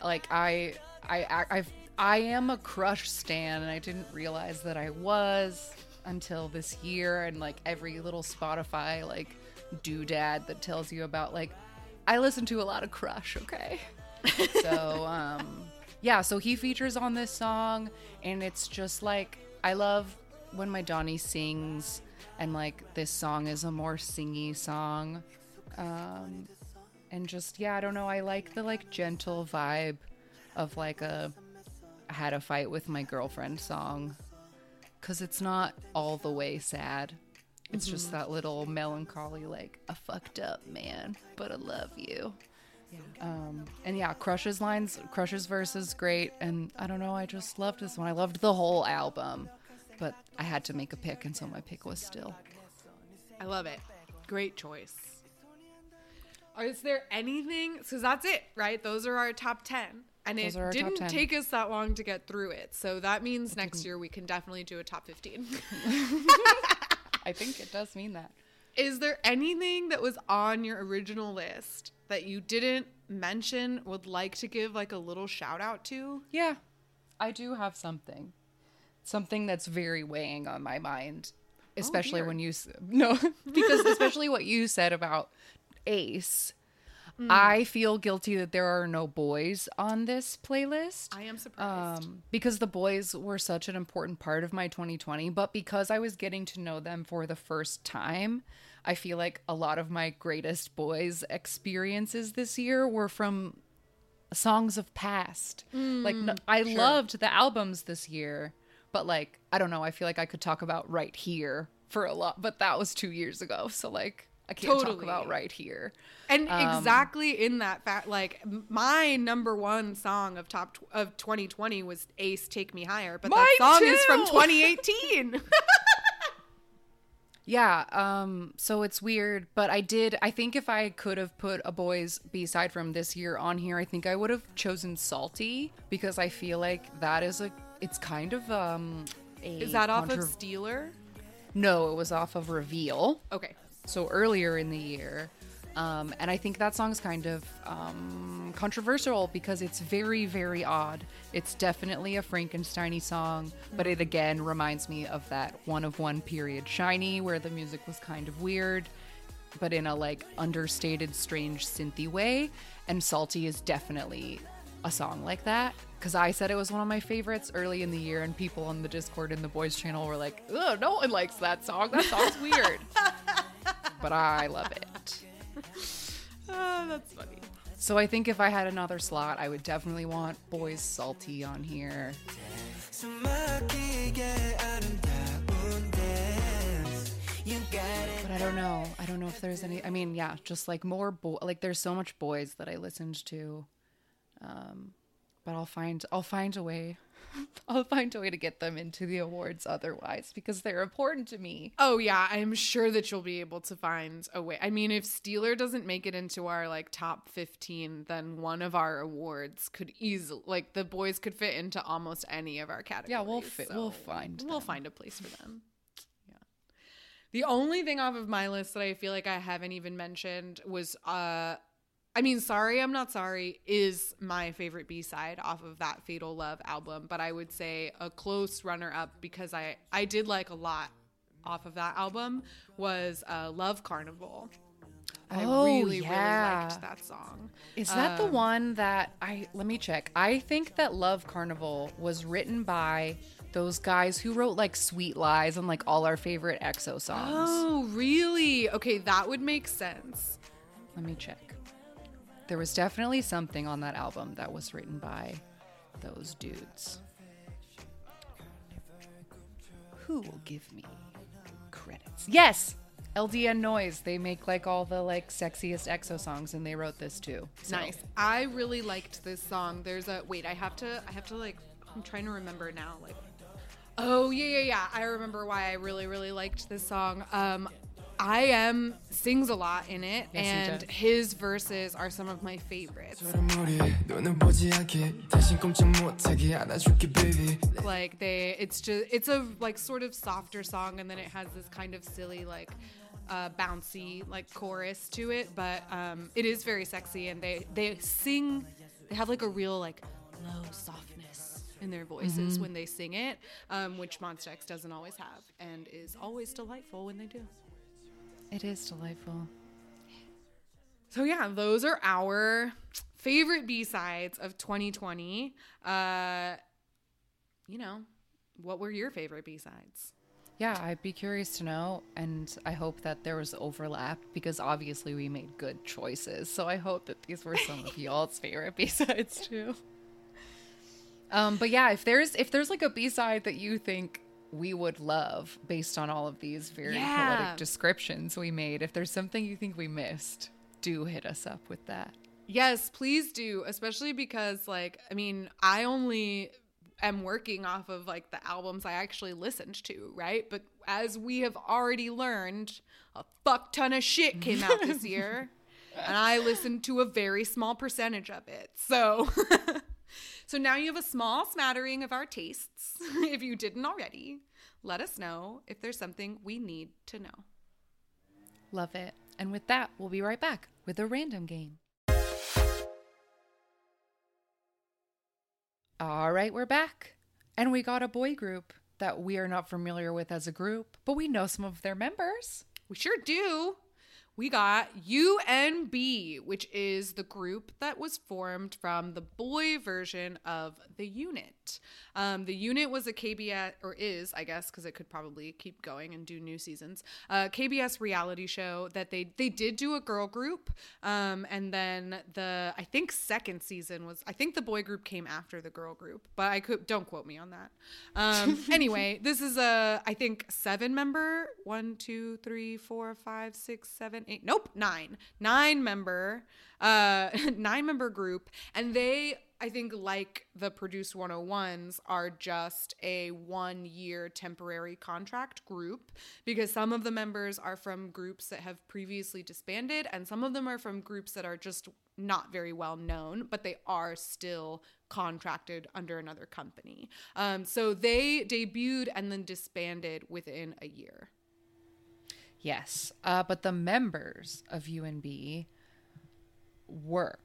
Like I, I, I, I've, I am a crush stan, and I didn't realize that I was until this year. And like every little Spotify like doodad that tells you about like, I listen to a lot of Crush. Okay, so um, yeah. So he features on this song, and it's just like I love when my Donnie sings, and like this song is a more singy song. Um, and just yeah i don't know i like the like gentle vibe of like a I had a fight with my girlfriend song because it's not all the way sad. It's just that little melancholy like i fucked up man but i love you. Um and yeah crush's lines crush's verse is great and i don't know i just loved this one. I loved the whole album but i had to make a pick and so my pick was still I love it. Great choice. Is there anything? Because that's it, right? Those are our top 10. And Those it are our top didn't take us that long to get through it. So that means next year we can definitely do a top 15. i think it does mean that Is there anything that was on your original list that you didn't mention, would like to give like a little shout out to? Yeah, I do have something. Something that's very weighing on my mind, especially dear. when you no, because especially what you said about Ace. I feel guilty that there are no boys on this playlist. I am surprised. Um, because the boys were such an important part of my 2020, but because I was getting to know them for the first time, I feel like a lot of my greatest boys experiences this year were from songs of past. like no, I loved the albums this year, but like I don't know, I feel like I could talk about right here for a lot, but that was 2 years ago. So like I can't talk about right here. And Um, exactly in that fact, like my number one song of top tw- of 2020 was Ace "Take Me Higher," but that song is from 2018. Yeah, um so it's weird, but I did I think if I could have put a boys B-side from this year on here, I think I would have chosen Salty because I feel like that is a it's kind of um a is that off of Steeler? No, it was off of Reveal. Okay, So earlier in the year. Um, and I think that song's kind of um, controversial because it's very, very odd. It's definitely a Frankensteiny song, but it again reminds me of that one of one period SHINee, where the music was kind of weird, but in a like understated, strange synthy way. And Salty is definitely a song like that because I said it was one of my favorites early in the year, and people on the Discord and the boys channel were like, "Oh, no one likes that song. That song's weird," but I love it. oh, that's funny. So I think if I had another slot, I would definitely want Boys Salty on here. But I don't know. I don't know if there's any. I mean, yeah, just like more boy. Like there's so much boys that I listened to um, but I'll find I'll find a way. I'll find a way to get them into the awards otherwise because they're important to me. Oh yeah, I'm sure that you'll be able to find a way. I mean, if Steeler doesn't make it into our like top 15, then one of our awards could easily like the boys could fit into almost any of our categories. Yeah, we'll fit- we'll so find We'll them. find a place for them. Yeah. The only thing off of my list that I feel like I haven't even mentioned was uh I mean, Sorry I'm Not Sorry is my favorite B-side off of that Fatal Love album, but I would say a close runner up because I I did like a lot off of that album was uh Love Carnival. I Oh, really yeah. really liked that song. Is that the Um, one that I let me check. I think that Love Carnival was written by those guys who wrote like Sweet Lies and like all our favorite EXO songs. Oh, really? Okay, that would make sense. Let me check. There was definitely something on that album that was written by those dudes. Who will give me credits? Yes, LDN Noise. They make like all the like sexiest EXO songs, and they wrote this too. So- Nice. I really liked this song. There's a wait. I have to. I have to like. I'm trying to remember now. Like, oh yeah, yeah, yeah. I remember why I really, really liked this song. Um, I.M sings a lot in it, yes, and his verses are some of my favorites. Like they, it's just it's a like sort of softer song, and then it has this kind of silly like. Uh, bouncy like chorus to it, but um, it is very sexy, and they they sing. They have like a real like low softness in their voices mm-hmm. when they sing it, um, which Monsta X doesn't always have, and is always delightful when they do. It is delightful. So yeah, those are our favorite B sides of 2020. Uh, you know, what were your favorite B sides? Yeah, I'd be curious to know, and I hope that there was overlap because obviously we made good choices. So I hope that these were some of y'all's favorite B sides too. Um, but yeah, if there's if there's like a B side that you think we would love based on all of these very Yeah. poetic descriptions we made, if there's something you think we missed, do hit us up with that. Yes, please do, especially because like I mean, I only am working off of like the albums I actually listened to, right? But as we have already learned, a fuck ton of shit came out this year. And I listened to a very small percentage of it. So So now you have a small smattering of our tastes. if you didn't already, let us know if there's something we need to know. Love it. And with that, we'll be right back with a random game. All right, we're back. And we got a boy group that we are not familiar with as a group, but we know some of their members. We sure do. We got UNB, which is the group that was formed from the boy version of the unit. Um, the unit was a KBS, or is, I guess, because it could probably keep going and do new seasons. Uh, KBS reality show that they they did do a girl group, um, and then the I think second season was I think the boy group came after the girl group, but I could don't quote me on that. Um, anyway, this is a I think seven member one two three four five six seven eight nope nine nine member uh nine member group and they I think like the Produce 101s are just a one year temporary contract group because some of the members are from groups that have previously disbanded and some of them are from groups that are just not very well known, but they are still contracted under another company. Um, so they debuted and then disbanded within a year. Yes, uh, but the members of UNB were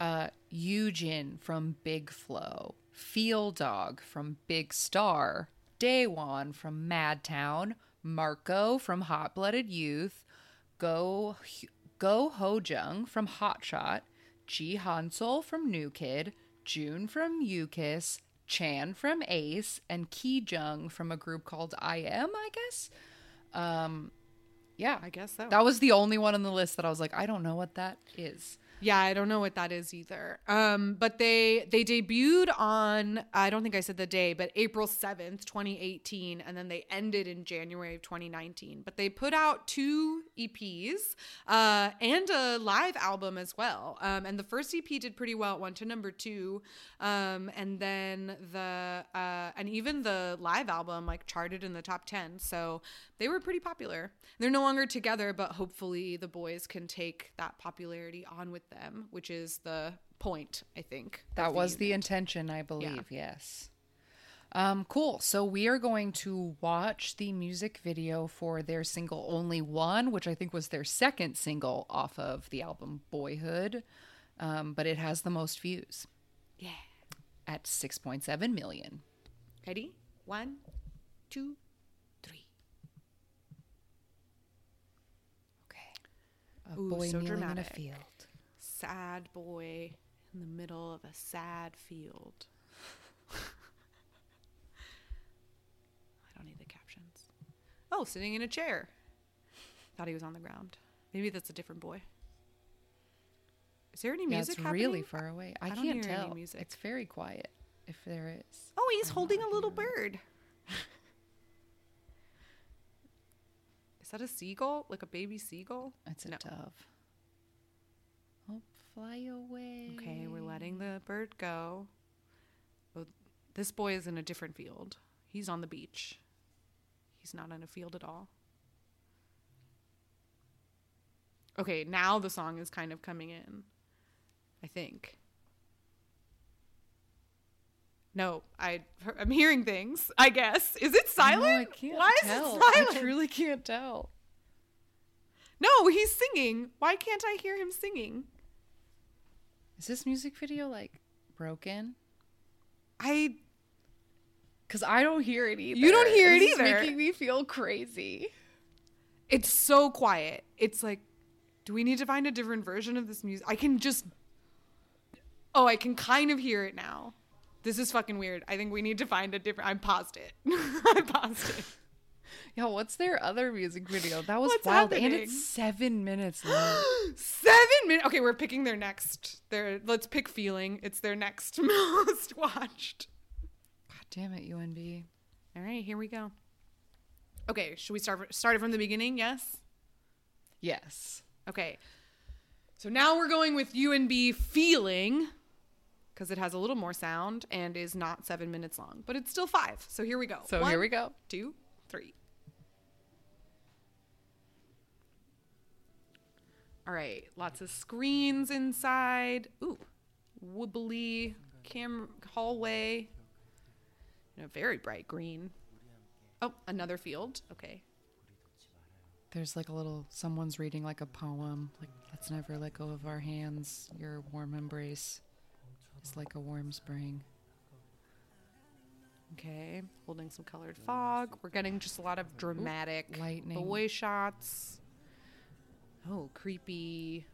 uh, Eugene from Big Flow, Feeldog from Big Star, Daewon from Madtown, Marco from Hot Blooded Youth, Go Go Hojung from Hot Shot, Ji Hansol from NewKidd, June from U-KISS, Chan from Ace, and Ki Jung from a group called I Am, I guess. Um, yeah, I guess so. that was the only one on the list that I was like, I don't know what that is. Yeah, I don't know what that is either. Um, but they they debuted on I don't think I said the day, but April seventh, twenty eighteen, and then they ended in January of twenty nineteen. But they put out two EPs uh, and a live album as well. Um, and the first EP did pretty well; it went to number two. Um, and then the uh, and even the live album like charted in the top ten. So they were pretty popular. They're no longer together, but hopefully the boys can take that popularity on with them, which is the point, I think. That was the unit. intention, I believe. Yes. Um, cool. So we are going to watch the music video for their single "Only One," which I think was their second single off of the album Boyhood, um, but it has the most views Yeah. at 6.7 million. Ready? One, two, three. Okay. A Ooh, boy so kneeling in a dramatic. field. Sad boy in the middle of a sad field. I don't need the captions. Oh, sitting in a chair. Thought he was on the ground. Maybe that's a different boy. Is there any Yeah, music it's happening? really far away. I, I don't can't tell. music. It's very quiet. If there is. Oh, he's holding a little bird. Is that a seagull? Like a baby seagull? It's a No. dove. Fly away. Okay, we're letting the bird go. Oh, this boy is in a different field. He's on the beach. He's not in a field at all. Okay, now the song is kind of coming in. I think. No, I I'm hearing things. I guess is it silent? No, Why tell. is it silent? I truly can't tell. No, he's singing. Why can't I hear him singing? Is this music video like broken? I Because I don't hear it either. You don't hear it either. making me feel crazy. it's so quiet. It's like, do we need to find a different version of this music? I can just Oh, I can kind of hear it now. This is fucking weird. I think we need to find a different I paused it. I paused it. Yeah, what's their other music video? That was What's wild, and it's seven minutes long. Seven minutes. Okay, we're picking their next. Their let's pick feeling. It's their next most watched. God damn it, UNB. All right, here we go. Okay, should we start start it from the beginning? Yes. Yes. Okay. So now we're going with UNB feeling because it has a little more sound and is not seven minutes long, but it's still five. So here we go. So here we go. Two, three. All right, lots of screens inside. Ooh, wobbly cam hallway. And a very bright green. Oh, another field. Okay. There's like a little someone's reading like a poem, like let's never let go of our hands. Your warm embrace is like a warm spring. Okay, holding some colored fog. We're getting just a lot of dramatic lightning. boy shots. Oh, creepy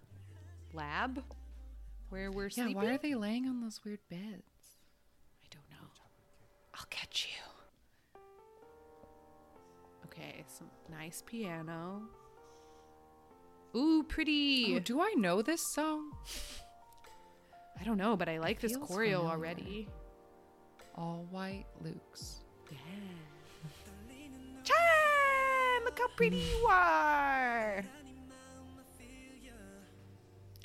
lab where we're Yeah, sleeping. why are they laying on those weird beds? I don't know. I'll catch you. Okay, some nice piano. Ooh, pretty. Oh, do I know this song? I don't know, but I like this choreo familiar. already. All white Luke's. Chan, look how pretty you are.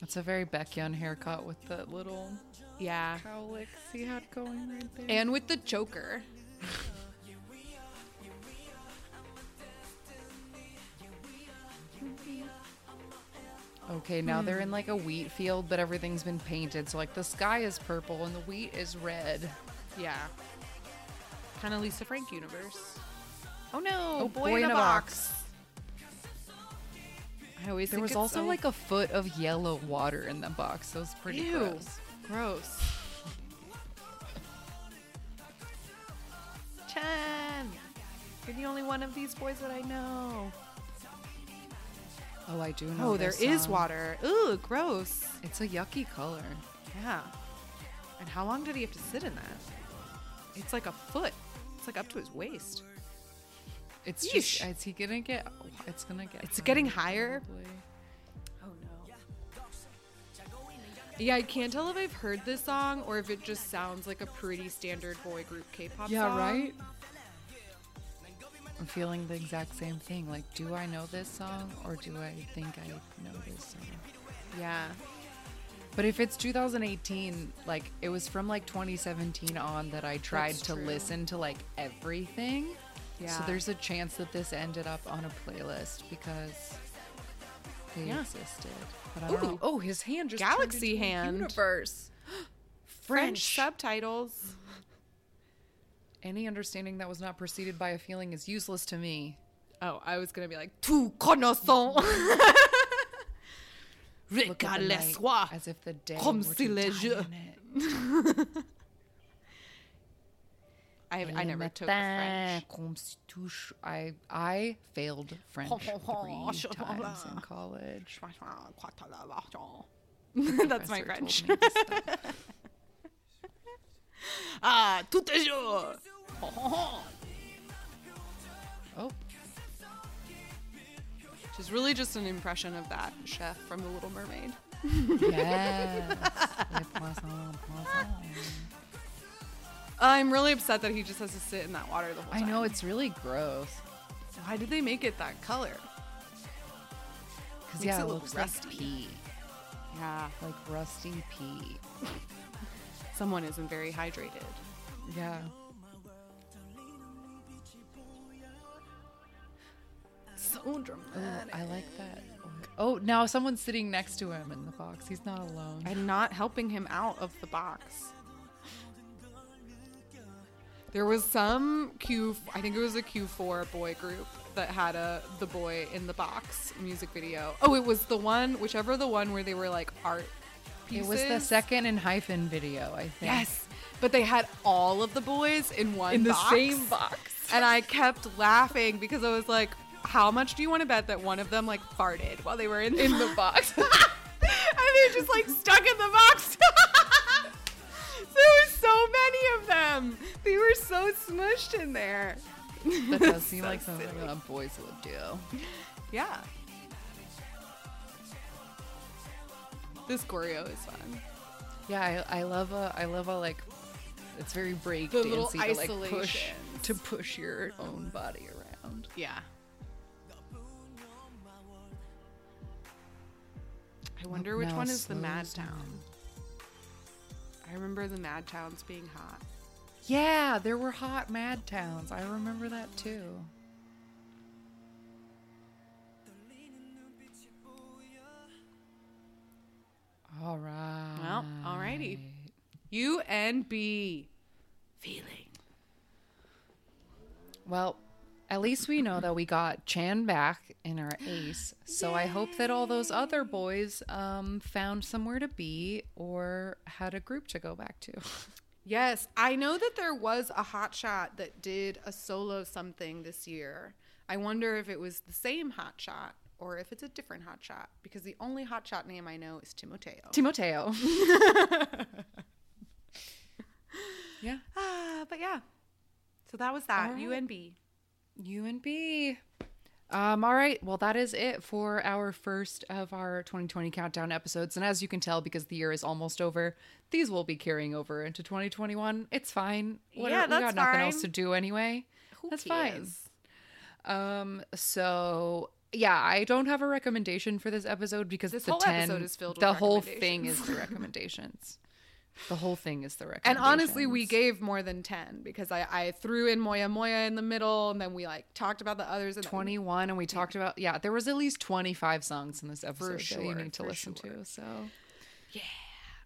That's a very Baekhyun haircut with the little Yeah. cowlicks he had going right there. And with the choker. Okay, now they're hmm. in like a wheat field, but everything's been painted. So like the sky is purple and the wheat is red. Yeah. Kind of Lisa Frank universe. Oh no, Oh, boy, in a box. I always There was also so- like a foot of yellow water in the box. That was pretty Ew. gross. Gross. Chen, you're the only one of these boys that I know. Oh, I do know. Oh, there is song. water. Ooh, gross. It's a yucky color. Yeah. And how long did he have to sit in that? It's like a foot. It's like up to his waist. It's Yeesh. just. Is he gonna get? It's gonna get. It's getting higher? probably. Oh no. Yeah, I can't tell if I've heard this song or if it just sounds like a pretty standard boy group K-pop song. Yeah, song. right. I'm feeling the exact same thing. Like, do I know this song or do I think I know this song? Yeah. But if it's 2018, like it was from like 2017 on that I tried That's to true. listen to like everything. So there's a chance that this ended up on a playlist because they Yeah. existed. But I don't know. Oh, his hand just Galaxy into hand. Universe. French subtitles. Any understanding that was not preceded by a feeling is useless to me. Oh, I was gonna be like, tout connaissant. Look at the Regarde-les-soi. as if the day Comme si to les die jeux- in it. I, I never took French. comme I I failed French three times in college. That's my French. told me to stop. ah, tout est jour. Oh, Which is really just an impression of that chef from The Little Mermaid. yes. Les poissons, poissons. I'm really upset that he just has to sit in that water the whole time. I time. know it's really gross. Why did they make it that color? Because Makes yeah, it it looks rusty. like pee, Yeah. like rusty pee. Someone isn't very hydrated. Yeah. So dramatic. I like that. Oh, now someone's sitting next to him in the box. He's not alone. and not helping him out of the box. There was some Q, I think it was a Q4 boy group that had a the boy in the box music video. Oh, it was the one, whichever the one where they were like art It was the second and hyphen video, I think. Yes, but they had all of the boys in one In the box. same box. and I kept laughing because I was like, "How much do you want to bet that one of them like farted while they were in In the box. and they're just like stuck in the box. there were so many of them. They were so smushed in there. that does seem So like something silly. that boys would do. Yeah. This choreo is fun. Yeah, I, I love a I love a like it's very break The little dancey to like push to push your own body around. Yeah. I wonder which now one is the Mad. Town. I remember the Mad Towns being hot. Yeah, there were hot mad towns. I remember that too. All right. Well, alrighty. UNB. Feeling. Well, at least we know that we got Chan back in our ace. So I hope that all those other boys um, found somewhere to be or had a group to go back to. Yes, I know that there was a hot shot that did a solo something this year. I wonder if it was the same hot shot or if it's a different hot shot because the only hot shot name I know is Timoteo. Timoteo. yeah. ah, but yeah. So that was that. All right. UNB. UNB. Um, all right. Well, that is it for our first of our 2020 countdown episodes. And as you can tell, because the year is almost over, these will be carrying over into 2021. It's fine. What Yeah, we that's got nothing else to do anyway. Who that's fine. Um, so yeah, I don't have a recommendation for this episode because This the whole 10, episode is filled with the whole thing is the recommendations. the whole thing is the record. And honestly, we gave more than 10 because I, I threw in Moya Moya in the middle and then we like talked about the others. And then- 21 and we talked about yeah there was at least 25 songs in this episode that you need to listen sure. to so yeah.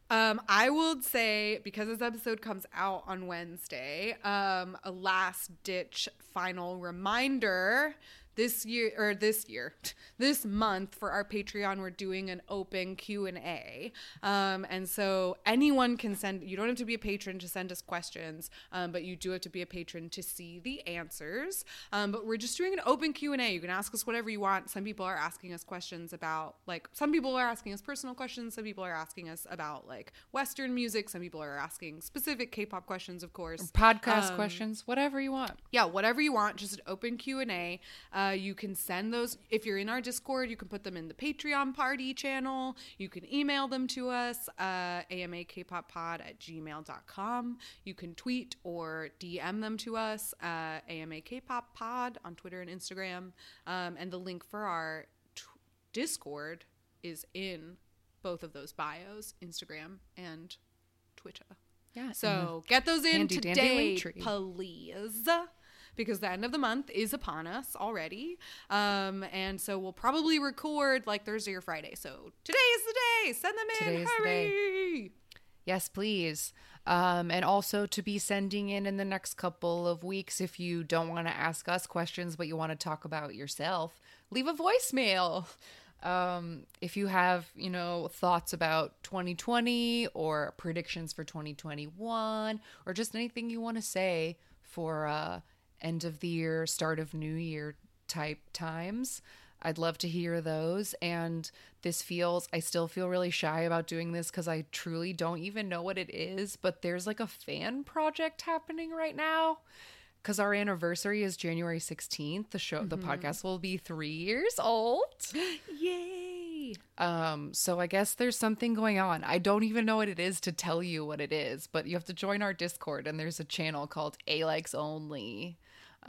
Um, I would say because this episode comes out on Wednesday, um, a last ditch final reminder this year or this year, this month for our Patreon, we're doing an open Q and A, um, and so anyone can send. You don't have to be a patron to send us questions, um, but you do have to be a patron to see the answers. Um, but we're just doing an open Q and A. You can ask us whatever you want. Some people are asking us questions about like some people are asking us personal questions. Some people are asking us about like Western music. Some people are asking specific K-pop questions, of course. podcast Um, questions whatever you want yeah whatever you want just an open q&a uh, you can send those if you're in our discord you can put them in the patreon party channel. You can email them to us uh, amakpoppod at gmail.com you can tweet or dm them to us uh, amakpoppod on twitter and instagram. Um, and the link for our t- discord is in both of those bios instagram and twitter. Yeah so get those in today, please. Because the end of the month is upon us already. Um, and so we'll probably record like Thursday or Friday. So today is the day. Send them in. Today is the day. Hurry. yes please um, and also to be sending in in the next couple of weeks if you don't want to ask us questions but you want to talk about yourself leave a voicemail um, if you have you know thoughts about 2020 or predictions for 2021 or just anything you want to say for uh, end of the year start of new year type times I'd love to hear those. And this feels, I still feel really shy about doing this because I truly don't even know what it is. But there's like a fan project happening right now because our anniversary is January 16th. The show, the mm-hmm. podcast will be three years old. Yay. Um, so I guess there's something going on. I don't even know what it is to tell you what it is, but you have to join our Discord and there's a channel called A Likes Only.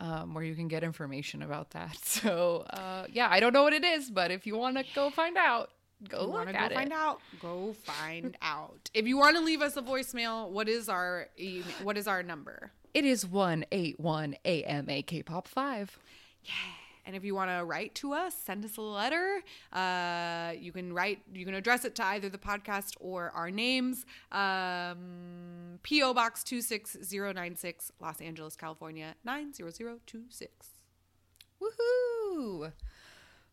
Um, where you can get information about that. So uh, yeah, I don't know what it is, but if you want to go find out, go You look at go it. find out? Go find out. If you want to leave us a voicemail, what is our email? What is our number? It is one eight one AMA K-pop five. And if you want to write to us, send us a letter. Uh, you can write, you can address it to either the podcast or our names. Um, P.O. Box 26096, Los Angeles, California 90026. Woohoo!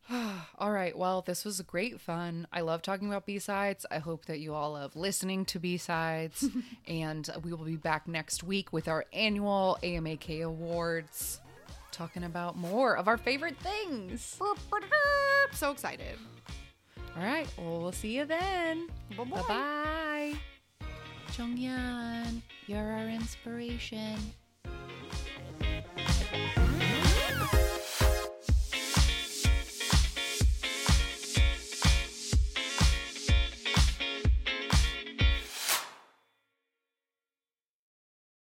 all right. Well, this was great fun. I love talking about B sides. I hope that you all love listening to B sides. and we will be back next week with our annual AMAK Awards, talking about more of our favorite things. So excited. All right. Well, we'll see you then. Bye bye. Jonghyun, you're our inspiration.